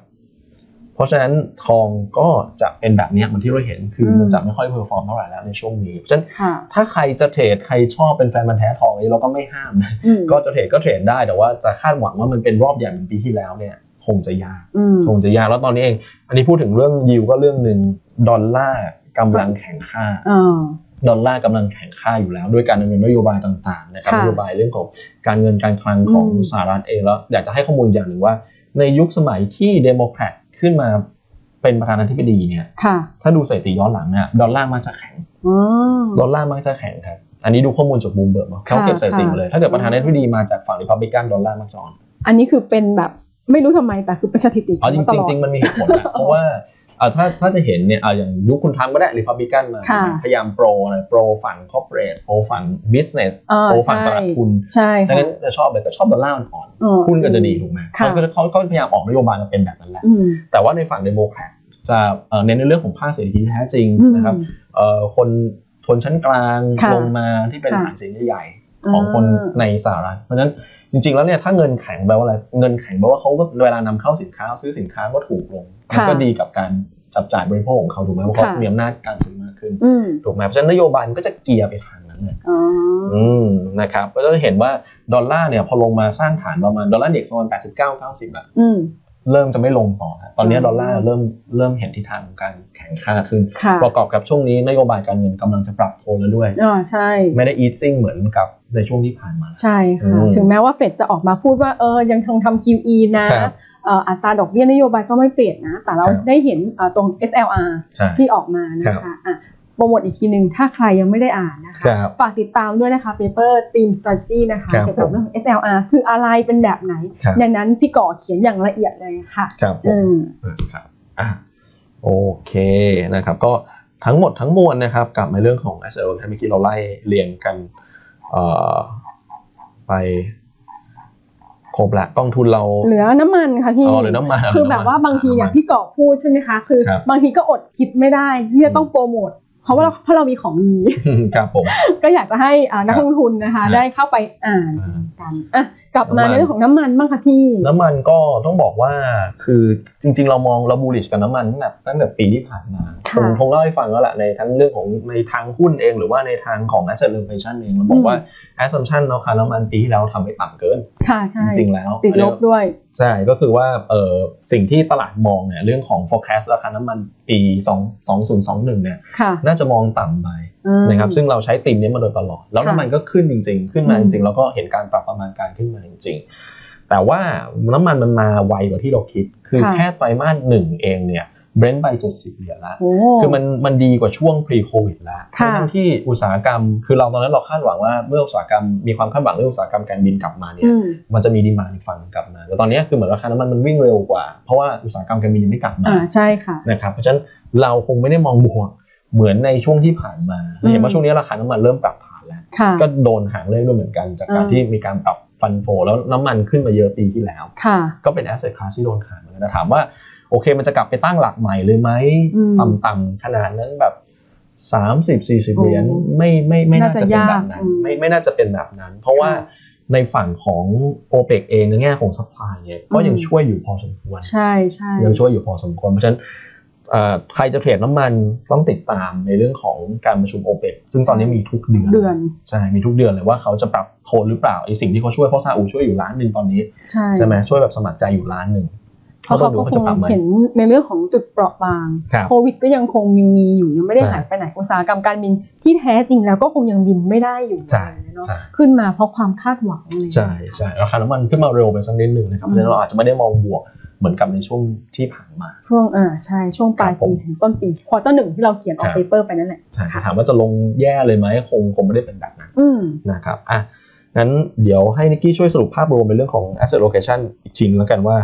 เพราะฉะนั้นทองก็จะเป็นแบบเนี้ยเหมือนที่เราเห็นคือมันจะไม่ค่อย perform เท่าไหร่แล้วในช่วงนี้เพราะฉะนั้นค่ะถ้าใครจะเทรดใครชอบเป็นแฟนพันธุ์แท้ทองนี้เราก็ไม่ห้ามนะอืมก็จะเทรดก็เทรดได้แต่ว่าจะคาดหวังว่ามันเป็นรอบใหญ่เหมือนปีที่แล้วเนี่ย คงจะยากอืมคงจะยากแล้วตอนนี้เอง อันนี้พูดถึงเรื่องยิวก็เรื่องหนึ่งดอลลาร์กำลังแข็งค่าอ่าดอลลาร์กำลังแข็งค่าอยู่แล้ว ด้วยการดำเนินนโยบายต่างๆนะครับค่ะนโยบายเรื่องของการเงินการคลังของอืมสหรัฐเองแล้วอยากจะให้ข้อมูลอย่างหนึ่งว่า ในยุคสมัยที่เดโมแครตขึ้นมาเป็นประธานาธิบดีเนี่ยค่ะถ้าดูสถิติย้อนหลังเนี่ยดอลลาร์มักจะแข็งอืมดอลลาร์มักจะแข็งครับอันนี้ดูข้อมูลจากบูมเบิร์กเขาเก็บสถิติมาเลย ถ้าเกิดประธานาธิบดีมาจากฝั่งริพับลิกันดอลลาร์มักจะอ่อนอันนี้คือเป็นแบบ ไม่รู้ทำไมแต่คือเป็นสถิติเอาจริงมาตลอดๆจริงๆมันมีเหตุผลนะเพราะว่าเอ่อถ้าถ้าจะเห็นเนี่ยเอาอย่างยุคคุณทรัมป์ก็ได้ริพับลิกันมาค่ะพยายาม pro อะไร proฝั่ง corporate pro ฝั่ง business อ่า pro ฝั่งใช่ตลาดทุนใช่ดังค่ะนั้นจะชอบเลยก็ชอบดอลลาร์อ่อนอ๋อๆหุ้นก็จะดีถูกไหมค่ะเขาก็เขาก็พยายามออกนโยบายมาเป็นแบบนั้นแหละอืมแต่ว่าในฝั่งเดโมแครตจะเอ่อเน้นในเรื่องของภาคเศรษฐกิจที่แท้จริงนะครับอืมเอ่อคนชนชั้นกลางค่ะลงมาที่เป็นค่ะฐานเสียงใหญ่ๆ ของคนอ่าในสหรัฐเพราะฉะนั้นจริงๆแล้วเนี่ยถ้าเงินแข็งแปลว่าอะไรเงินแข็งแปลว่าเขาก็เวลานำเข้าสินค้าซื้อสินค้าก็ถูกลงมันก็ดีกับการจับจ่ายบริโภคของเขาถูกไหมเพราะเขาค่ะมีอำนาจการซื้อมากขึ้นอืมถูกไหมเพราะฉะนั้นนโยบายมันก็จะเกียร์ไปทางนั้นเลยอ๋อออืมนะครับก็จะเห็นว่าดอลลาร์เนี่ยพอลงมาสร้างฐานประมาณดอลลาร์เด็กประมาณ89 90อะอืมเริ่มจะไม่ลงต่อแล้วตอนนี้อืมดอลลาร์เริ่มเริ่มเห็นทิศทางของการแข็งค่าขึ้นค่ะประกอบกับช่วงนี้นโยบายการเงินกำลังจะปรับโทนแล้วด้วยอ๋อใช่ ไม่ได้ easing เหมือนกับในช่วงที่ผ่านมา ใช่ค่ะอืมถึงแม้ว่าเฟดจะออกมาพูดว่าเออยังคงทำ QE นะครับเอ่ออัตราดอกเบี้ยนโยบายก็ไม่เปลี่ยนนะ แต่เราครับได้เห็นเอ่อตรง SLR ใช่ที่ออกมานะคะอะ โปรโมทอีกทีหนึ่งถ้าใครยังไม่ได้อ่านนะคะครับฝากติดตามด้วยนะคะ paper team strategy นะคะครับเกี่ยวกับเรื่องของ SLR คืออะไรเป็นแบบไหนครับอย่างนั้นพี่ก่อเขียนอย่างละเอียดเลยค่ะครับผอืมมนะครับอะโอเคนะครับก็ทั้งหมดทั้งมวลนะครับกลับมาเรื่องของ asset allocation เมื่อกี้เราไล่เรียงกันเอ่อไปครบละกองทุนเราเหลือน้ำมันค่ะพี่อ๋อเหลือน้ำมันคือแบบว่าบางทีเนี่ยพี่ก่อพูดใช่ไหมคะ คือครับบางทีก็อดคิดไม่ได้ที่จะต้องโปรโมท เพราะว่าเราเพราะเรามีของดีครับผมก็อยากจะให้อ่านักครับลงทุนนะคะครับได้เข้าไปอ่านอ่ากันอะ กลับมาน้ำมันในเรื่องของน้ำมันบ้างค่ะพี่ น้ำมันก็ต้องบอกว่าคือจริง ๆ เรามองเราบูลลิชกับน้ำมันตั้งแต่ตั้งแต่ปีที่ผ่านมาค่ะผมคงเล่าให้ฟังแล้วแหละในทั้งเรื่องของในทางหุ้นเอง หรือว่าในทางของ asset allocation เองเราบอกว่า assumption ราคาน้ำมันปีที่แล้วทำไปต่ำเกิน ค่ะจใช่ริงๆแล้ว ติดลบด้วย ใช่ก็คือว่าเออสิ่งที่ตลาดมองเนี่ยเรื่องของ forecast ราคาน้ำมันปี 2 2021เนี่ยค่ะน่าจะมองต่ำไปอืม นะครับซึ่งเราใช้ธีมนี้มาโดยตลอด แล้วค่ะน้ำมันก็ขึ้นจริง ๆ ขึ้นมาอืจมริงๆแล้วก็เห็นการปรับประมาณการขึ้นมาจริง ๆ แต่ว่าน้ำมันมันมาไวกว่าที่เราคิด คือค่ะแค่ไตรมาสหนึ่งเองเนี่ยเบรนท์ไป70เหรียญละโอ้คือมันมันดีกว่าช่วง pre covid แล้วค่ะทั้งที่อุตสาหกรรม คือเราตอนนั้นเราคาดหวังว่าเมื่ออุตสาหกรรมมีความคาดหวังเรื่องอุตสาหกรรมการบินกลับมาเนี่ยอืมมันจะมีดีมาอีกฝั่งหนึ่งกลับมา แต่ตอนนี้คือเหมือนราคาน้ำมันมันวิ่งเร็วกว่า เพราะว่าอุตสาหกรรมการบินยังไม่กลับมาอ่าใช่ค่ะนะครับเพราะฉะนั้นเราคงไม่ได้มองบวก เหมือนในช่วงที่ผ่านมาอืมเห็นว่าช่วงนี้ราคาน้ำมันเริ่มปรับฐานแล้วค่ะก็โดนหางเลขด้วยเหมือนกัน จากการอืมที่มีการปรับฟันโฟแล้วน้ำมันขึ้นมาเยอะปีที่แล้วค่ะก็เป็น asset class ที่โดนขายเหมือนกันแต่ถามว่าโอเคมันจะกลับไปตั้งหลักใหม่เลยไหมอืมต่ำๆขนาดนั้นแบบ30 40โอ้เหรียญไม่ไม่ไม่น่าน่าจะจะเป็นแบบนั้นยากอืมไม่ไม่น่าจะเป็นแบบนั้น เพราะว่าค่ะในฝั่งของ o p e c เองในแง่ของ supply เนี่ยก็ยังอืมช่วยอยู่พอสมควร ใช่ใช่ยังช่วยอยู่พอสมควร เพราะฉะนั้นเอ่อ ใครจะเทรดน้ำมันต้องติดตามในเรื่องของการประชุม o p e c ซึ่งตอนนี้มีทุกเดือนเดือนใช่มีทุกเดือนเลยว่าเขาจะปรับโทนหรือเปล่าไอสิ่งที่เขาช่วยเพราะซาอุช่วยอยู่ล้านหนึ่งตอนนี้ใช่ใช่ไหมช่วยแบบสมัครใจอยู่ล้านหนึ่งเพราะเขาดูก็เขาคจะงปรับไหมเห็นในเรื่องของจุดเปราะบางครับโควิดก็ยังคงยังมีอยู่ยังไม่ได้ใช่หายไปไหนอุตสาหกรรมการบินที่แท้จริงแล้วก็คงยังบินไม่ได้อยู่ใช่เนาะใช่ขึ้นมาเพราะความคาดหวังเลยใช่ใช่ราคาน้ำมันขึ้นมาเร็วไปสักนิดหนึ่งนะครับเพอืมราะฉะนั้นเราอาจจะไม่ได้มองบวก เหมือนกับในช่วงที่ผ่านมา ช่วงอ่าใช่ช่วงปลายครับผมปีถึงต้นปี quarter หนึ่งที่เราเขียนออกครับ paper ไปนั่นแหละใช่ถามว่าจะลงแย่เลยไหมคงคงไม่ได้เป็นแบบนั้นอืมนะครับอะงั้นเดี๋ยวให้นิกกี้ช่วยสรุปภาพรวมในเรื่องของ asset allocation อีกทีนึงแล้วกันว่า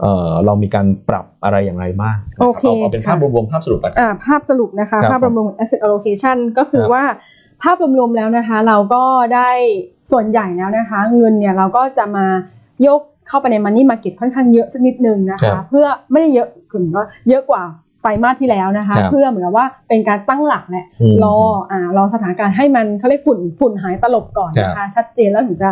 เออเรามีการปรับอะไรอย่างไรบ้างนะรับโอเคาเอาเป็นภาพค่ะรวมๆภาพสรุปแล้วกันอ่าภาพสรุปนะคะครับภาพรวมๆ asset allocation ก็คือครับว่าภาพรวมๆแล้วนะคะ เราก็ได้ส่วนใหญ่แล้วนะคะ เงินเนี่ยเราก็จะมาโยก เข้าไปใน money market ค่อนข้างเยอะสักนิดนึงนะครัคะบเพื่อไม่ได้เยอะคือเหมือนว่าเยอะกว่าไตรมาสที่แล้วนะคะครับเพื่อเหมือนกับว่าเป็นการตั้งหลักแหละมรออ่ารอสถานการณ์ให้มันเขาเรียกฝุ่นฝุ่นหายตลบก่อนนะครัคะบชัดเจนแล้วถึงจะ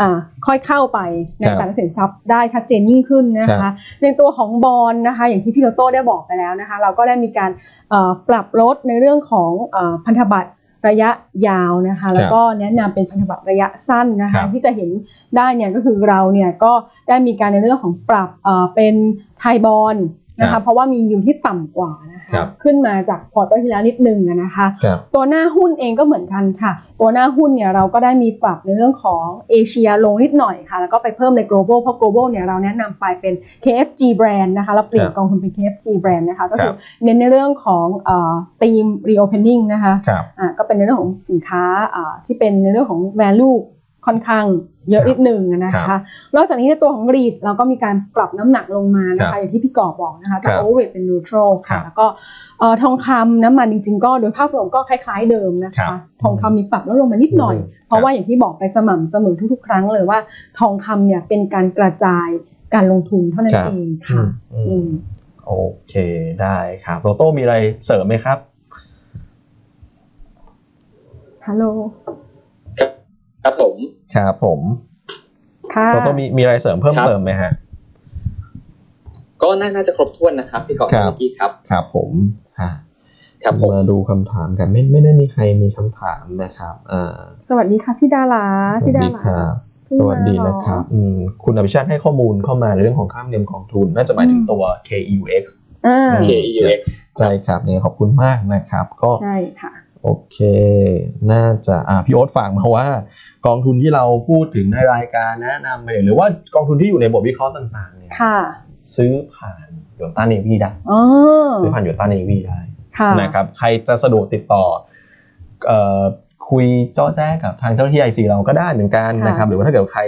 อ่าค่อยเข้าไปในครับแต่ละสินทรัพย์ได้ชัดเจนยิ่งขึ้นนะครัคะบในตัวของบอลนะคะอย่างที่พี่โตโต้ได้บอกไปแล้วนะคะ เราก็ได้มีการเอ่อปรับลดในเรื่องของเอ่อพันธบัตร ระยะยาวนะคะ แล้วก็แนะนำเป็นพันธบัตรระยะสั้นนะครัคะบที่จะเห็นได้เนี่ยก็คือเราเนี่ยก็ได้มีการในเรื่องของปรับเอ่อเป็นไทยบอล นะครัคะบเพราะว่ามีอยู่ที่ต่ำกว่านะคะครับขึ้นมาจากพอร์ตที่แล้วนิดนึงอะนะคะครับตัวหน้าหุ้นเองก็เหมือนกันค่ะ ตัวหน้าหุ้นเนี่ยเราก็ได้มีปรับในเรื่องของเอเชียลงนิดหน่อยค่ะ แล้วก็ไปเพิ่มใน global เพราะ global เนี่ยเราแนะนำไปเป็น KFG brand นะคะเราเปลี่ยนครับกองทุนเป็น KFG brand นะคะก็ครัคือบเน้นในเรื่องของเอ่อ theme reopening นะคะครับอ่าก็เป็นในเรื่องของสินค้าอ่าที่เป็นในเรื่องของ value ค่อนข้างเยอะนิดนึงนะครัคะบนอกจากนี้ในตัวของรีดเราก็มีการปรับน้ำหนักลงมานะครัคะบอย่างที่พี่กอบบอกนะคะจากครับโอเวอร์เป็นนูทรัลครัค่ะบแล้วก็เอ่อทองคำน้ำมันจริง ๆ ก็โดยภาพรวมก็คล้ายๆเดิมนะครัคะบทองคำมีปรับลดลงมานิดหน่อยอืมเพราะว่าอย่างที่บอกไปสม่ำเสมอทุก ๆ ครั้งเลยว่า ทองคำเนี่ยเป็นการกระจายการลงทุนเท่านั้นครับเองค่ะอือืมมโอเคได้ครับโตโต้มีอะไรเสริมไหมครับฮัลโหล ครับผมครับผมค่ะโตโต้มีมีอะไรเสริมเพิ่มครับเติมไหมฮะ ก็น่าน่าจะครบถ้วนนะครับพี่กอบครับเมื่อกี้ครับ ครับผมอะครับผมมาดูคำถามกันไม่ไม่ได้มีใครมีคำถามนะครับอ่าสวัสดีค่ะพี่ดาราสวัพี่สดาดีราครับเพิ่งสมาวัสดีนะครับอืมคุณอภิชาติให้ข้อมูลเข้ามาในเรื่องของค่าเนียมกองทุน น่าจะหมายถึงตัว KEUX อ่าอืม KEUX ใช่ครับเนี่ยขอบคุณมากนะครับ ก็ใช่ค่ะ โอเค น่าจะอ่าพี่โอ๊ตฝากมาว่า กองทุนที่เราพูดถึงในรายการแนะนำไปหรือว่ากองทุนที่อยู่ในบทวิเคราะห์ต่างๆเนี่ยค่ะ ซื้อผ่าน Yuanta Navi ได้อ๋อซื้อผ่าน Yuanta Navi ได้ค่ะนะครับใครจะสะดวกติดต่อเอ่อคุยเจ๊าะแจ๊ะกับทางเจ้าหน้าที่ IC เราก็ได้เหมือนกันนะครับ หรือว่าถ้าเกิดใคร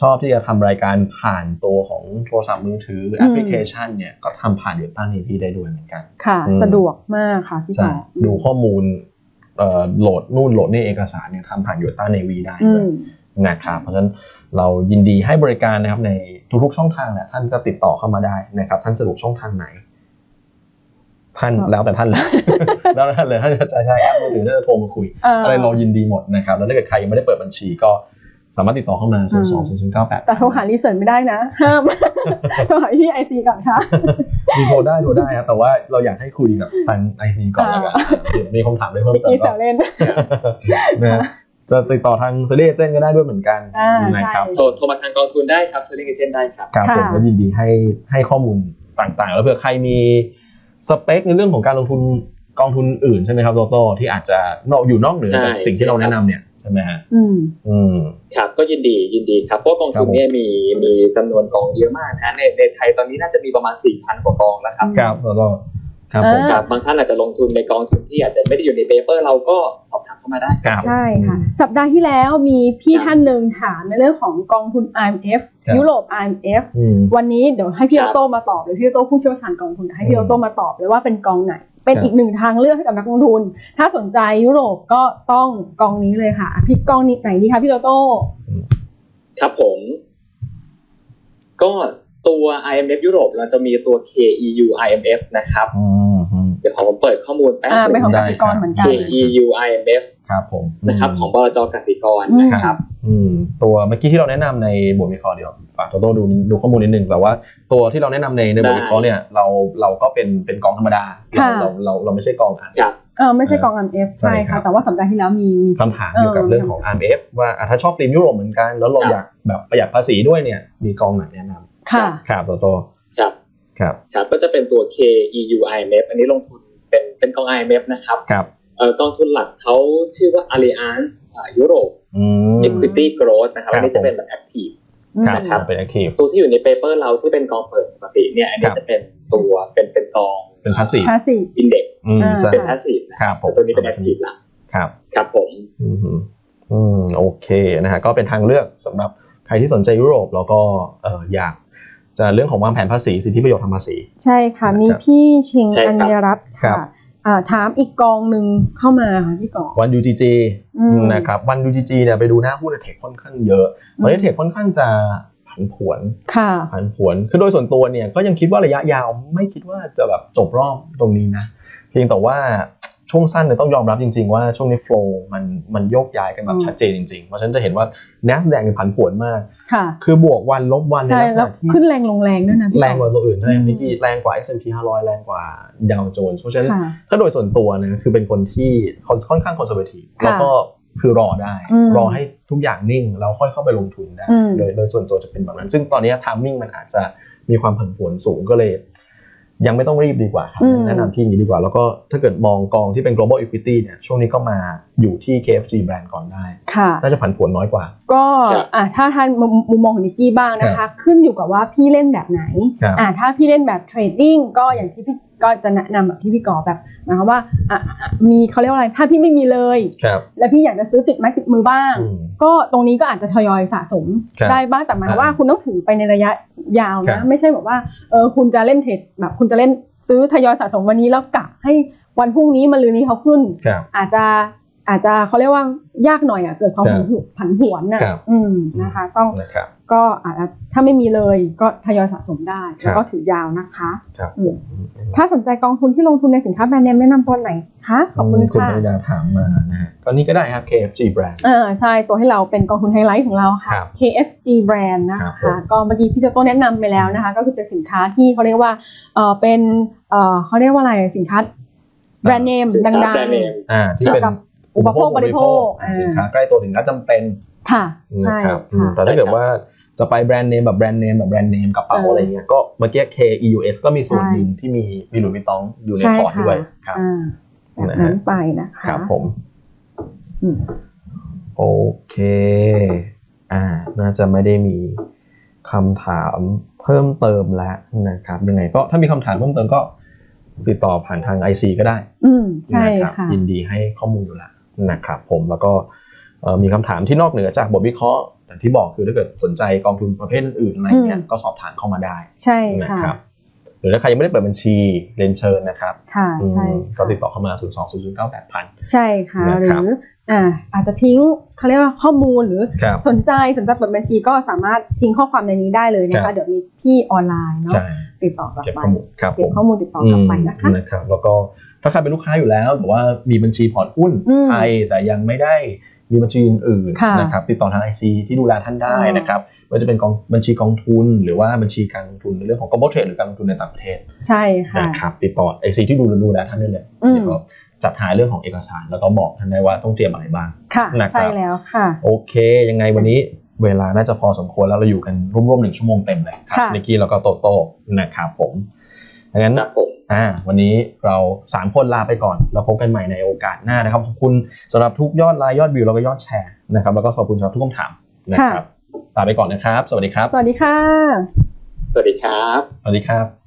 ชอบที่จะทำรายการผ่านตัวของโทรศัพท์มือถือแอปพลิเคชันเนี่ยก็ทำผ่าน Yuanta Navi ได้ด้วยเหมือนกัน ค่ะอืมสะดวกมากค่ะพี่ใช่ต่อดูข้อมูลเอ่อ โหลดนู่นโหลดนี่เอกสารเนี่ยทำผ่านโยต้าเนวีได้อืด้วยมนะครับเพราะฉะนั้นเรายินดีให้บริการนะครับในทุกๆช่องทางแหละท่านก็ติดต่อเข้ามาได้นะครับ ท่านสะดวกช่องทางไหน ท่านครับแล้วแต่ท่านเลยแล้วแต่ท่านเลยท่านจะใช้แอปมือถือท่านจะโทรมาคุยอะไรเรายินดีหมดนะครับ แล้วถ้าเกิดใครยังไม่ได้เปิดบัญชีก็ สามารถติดต่อเข้ามา0 2 0 0 9 8แต่โทรหารีเสิร์ชไม่ได้นะ ห้าม โทรหาที่ไอซีก่อนค่ะ มีโทรได้โทรได้ครับแต่ว่าเราอยากให้คุยกับทางไอซีก่อนแล้วกันเดี๋ยวมีคำถามได้เพิ่มเมื่อเติกี้มแซก็วเล่น นะจะติดต่อทางเซเลเจนก็ได้ด้วยเหมือนกันอ่านะครับใช่โทรโทรมาทางกองทุนได้ครับ selling agent ได้ครับ ครับผมค่ะก็ยินดีให้ให้ข้อมูลต่างๆ แล้วเผื่อใครมีสเปคในเรื่องของการลงทุนกองทุนอื่นใช่ไหมครับโตโต้ที่อาจจะนอกอยู่นอกเหนือจากใช่ สิ่งที่เราแนะนำเนี่ย ใช่ไหมฮะอืมอืมครับก็ยินดียินดีครับเพราะว่ากองทุนเนี่ยมีมีจำนวนกองเยอะมากนะฮะในในไทยตอนนี้น่าจะมีประมาณ4,000กว่ากองแล้วครับครับโตโต้ครับผมอ่าครับบางท่านอาจจะลงทุนในกองทุนที่อาจจะไม่ได้อยู่ในเปเปอร์เราก็สอบถามเข้ามาได้ครับใช่ค่ะ สัปดาห์ที่แล้วมีพี่ครับท่านหนึ่งถามในเรื่องของกองทุน IMF ครับยุโรป IMF อืมวันนี้เดี๋ยวให้พี่ครัโอบโต้มาตอบเลยพี่โอโต้ผู้เชี่ยวชาญกองทุนให้พี่อืโอมโต้มาตอบเลยว่าเป็นกองไหน เป็นครับอีกหนึ่งทางเลือกให้กับนักลงทุน ถ้าสนใจยุโรปก็ต้องกองนี้เลยค่ะพี่กองนี้ไหนดีคะพี่โอโต้ครับผม ก็ตัว IMF ยุโรปเราจะมีตัว KEU IMF นะครับอืมอืม เดี๋ยวขอผมเปิดข้อมูลแป๊บอ่าหเป็นนึของงกนะสิกรเหมือนกัน KEU IMF ครับผมนะครับของบลจกสิกรอืมนะครับอืมตัวเมื่อกี้ที่เราแนะนำในบทวิเคราะห์เดี๋ยวฝากโตโต้ดูดูข้อมูลนิดนึงแต่ว่าตัวที่เราแนะนำในในบทวิเคราะห์เนี่ยเราเราก็เป็นเป็นกองธรรมดาค่ะเราเราเราเราไม่ใช่กองอ่านครับเออไม่ใช่กอง IMF ใช่ใช่ครัค่ะบแต่ว่าสัปดาห์ที่แล้วมีมีคำถามเกี่ยวกับเรื่องของ RMF ว่าอะถ้าชอบทีมยุโรปเหมือนกัน แล้วเราครับอยากแบบประหยัดภาษีด้วยเนี่ยมีกองไหนแนะนค่ะำครับโตโต้ครับ ครับครับก็จะเป็นตัว KEU IMF อันนี้ลงทุนเป็นเป็นกอง IMF นะครับครับเอ่อกองทุนหลักเขาชื่อว่า Allianz อ่ายุโรปอืม Equity Growth นะครับครับอันนี้จะเป็นแบบ Active ครับนะครับเป็น activeตัวที่อยู่ใน paper เราที่เป็นกองเปิดปกติเนี่ยอันคนี้รับจะเป็นตัวเป็นเป็นกองเป็น passive passive index อืมอ่าใช่เป็น passive นะครับผมแต่ตัวนี้เป็น active ละครับครับผมอืมฮึอืมโอเคนะฮะก็เป็นทางเลือกสำหรับใครที่สนใจยุโรปแล้วก็เอออยากจะ เรื่องของวางแผนภาษีสิทธิประโยชน์ทางภาษี ใช่ค่ะนะครับมีพี่เชงใช่ครับอัญญรัตน์ครัค่ะบอ่าถามอีกกองหนึ่งเข้ามาค่ะพี่ก่อ ONE-UGG อืมนะครับวัน UGG เนี่ยไปดูหน้าหุ้นเทคค่อนข้างเยอะวันนี้เทคค่อนข้างจะผันผวนค่ะผันผวนคือโดยส่วนตัวเนี่ยก็ยังคิดว่าระยะยาวไม่คิดว่าจะแบบจบรอบตรงนี้นะ เพียงแต่ว่า ช่วงสั้นเนี่ยต้องยอมรับจริง ๆ ว่าช่วงนี้โฟล์มันมันโยกย้ายกันแบบอืมชัดเจนจริงๆ เพราะฉะนั้นจะเห็นว่า NASDAQ เนี่ยผันผวนมาก ค่ะ คือบวกวันลบวันในใช่ลักษแล้วณะที่ขึ้นแรงลงแรงด้วยนะพี่แรงกว่าตัวอื่นใช่ไหมอืมนิกกี้แรงกว่า S&P 500 แรงกว่าดาวโจนส์เพราะฉะนั้นค่ะถ้าโดยส่วนตัวนะคือเป็นคนที่ค่อนข้าง conservative ค่ะแล้วก็คือรอได้อืมรอให้ทุกอย่างนิ่งแล้วค่อยเข้าไปลงทุนได้อืมโดยโดยส่วนตัวจะเป็นแบบนั้น ซึ่งตอนนี้ timing มันอาจจะมีความผันผวนสูงก็เลย ยังไม่ต้องรีบดีกว่าครับอืมแนะนำพี่อย่างนี้ดีกว่า แล้วก็ถ้าเกิดมองกองที่เป็น global equity เนี่ยช่วงนี้ก็มา อยู่ที่ KFG แบรนด์ก่อนได้ค่ะน่าจะผันผวนน้อยกว่า ก็ครับอะถ้าท่านมุมมุมมองของนิกกี้บ้างนะครัคะบขึ้นอยู่กับว่าพี่เล่นแบบไหนครับอะถ้าพี่เล่นแบบเทรดดิ้งก็อย่างที่พี่ก็จะแนะนำแบบที่พี่กอแบบหมายความว่าอะอะมีเขาเรียกว่าอะไรถ้าพี่ไม่มีเลยครับแล้วพี่อยากจะซื้อติดไม้ติดมือบ้างอืมก็ตรงนี้ก็อาจจะทยอยสะสมครับได้บ้างแต่หมายความว่าอ่าคุณต้องถือไปในระยะยาวครันะบไม่ใช่แบบว่าเออคุณจะเล่นเทรดแบบคุณจะเล่นซื้อทยอยสะสมวันนี้แล้วกะให้วันพรุ่งนี้มะรืนนี้เขาขึ้นครับอาจจะ อาจจะเขาเรียกว่ายากหน่อยอะเกิดความครัผับนผวนผันผวนน่ะครับอืมนะคะ ต้องนะครับก็อาจจะถ้าไม่มีเลยก็ทยอยสะสมได้ครับแล้วก็ถือยาวนะคะครับอืมถ้าสนใจกองทุนที่ลงทุนในสินค้าแบรนด์เนมแนะนำตัวไหนคะขอบคุณคุณค่ะปริดาถามมานะฮะก็นี่ก็ได้ครับ KFG แบรนด์เออใช่ตัวให้เราเป็นกองทุนไฮไลท์ของเราค่ะครับ KFG brand นะครัคะบผมก็เมื่อกี้พี่เจโต้แนะนำไปแล้วนะคะ ก็คือเป็นสินค้าที่เขาเรียกว่าเออเป็นเออเขาเรียกว่าอะไรสินค้าแบรนด์เนมสินดัค้างแบรนด์เนมอ่าที่เกี่ยเป็นวกับ อุปโภคบริโภคอ่าสินค้าใกล้ตัวสินค้าจำเป็นๆค่ะใช่นะครับอืมค่ะแต่ถ้าเกิดว่าจะไปแบรนด์เนมแบบแบรนด์เนมแบบแบรนด์เนมกระเป๋าเออออะไรเงี้ยก็เมื่อกี้ KEUX ก็มีส่วนใช่หนึ่งที่มีมีหลุยส์วิตตองอยู่ในใช่พอร์ตค่ะด้วยครับอ่าแบบนะนั้ฮะนไปนะคะครับผมอืมโอเค อ่า น่าจะไม่ได้มีคำถามเพิ่มเติมแล้วนะครับ ยังไงก็ถ้ามีคำถามเพิ่มเติมก็ติดต่อผ่านทาง IC ก็ได้ อืมใช่นะครับค่ะยินดีให้ข้อมูลอยู่แล้ว นะครับผมแล้วก็เอ่อมีคำถามที่นอกเหนือจากบทวิเคราะห์อย่างที่บอกคือถ้าเกิดสนใจกองทุนประเภทอื่นๆอะไรเงี้ยอืมก็สอบถามเข้ามาได้ใช่นะค่ะครับหรือถ้าใครยังไม่ได้เปิดบัญชีเรียนเชิญนะครับค่ะอืมใช่ก็ค่ะติดต่อเข้ามา 0 2 0 0 9 8 0 0 ใช่ค่ะนะหรืครับออ่าอาจจะทิ้งเขาเรียกว่าข้อมูลหรือครับสนใจสนใจเปิดบัญชีก็สามารถทิ้งข้อความในนี้ได้เลยนะครัคะบเดี๋ยวมีพี่ออนไลน์เนาะใช่ติดต่อกลับเก็บไปข้อมูลครับผเก็บมข้อมูลติดต่อกลับไปนะคะอืมนะครับแล้วก็ ถ้าใครเป็นลูกค้าอยู่แล้ว แต่ว่ามีบัญชีพอร์ตหุ้นอืมไทยแต่ยังไม่ได้มีบัญชีอื่นค่ะๆนะครับติดต่อทาง IC ที่ดูแลท่านได้อ๋อนะครับไม่ว่าจะเป็นกองบัญชีกองทุน หรือว่าบัญชีการลงทุนในเรื่องของ global trade หรือการลงทุนในต่างประเทศ ใช่ค่ะนะครับติดต่อ IC ที่ดูดูแลท่านได้เลยอืมเดี๋ยวก็จัดหาเรื่องของเอกสารแล้วก็บอกท่านได้ว่าต้องเตรียมอะไรบ้างค่ะนะครับใช่แล้วค่ะ โอเค ยังไงวันนี้เวลาน่าจะพอสมควรแล้วเราอยู่กันร่วมๆหนึ่งชั่วโมงเต็มเลยครับค่ะนิกกี้แล้วก็โตโต้นะครับผมดังนั้นครับผม อ่าวันนี้เรา 3 คนลาไปก่อน เราพบกันใหม่ในโอกาสหน้านะครับ ขอบคุณสำหรับทุกยอดไลค์ยอดวิวแล้วก็ยอดแชร์นะครับแล้วก็ขอบคุณสำหรับทุกคำถามนะครับลาไปก่อนนะครับ สวัสดีครับ สวัสดีค่ะ สวัสดีครับ สวัสดีครับ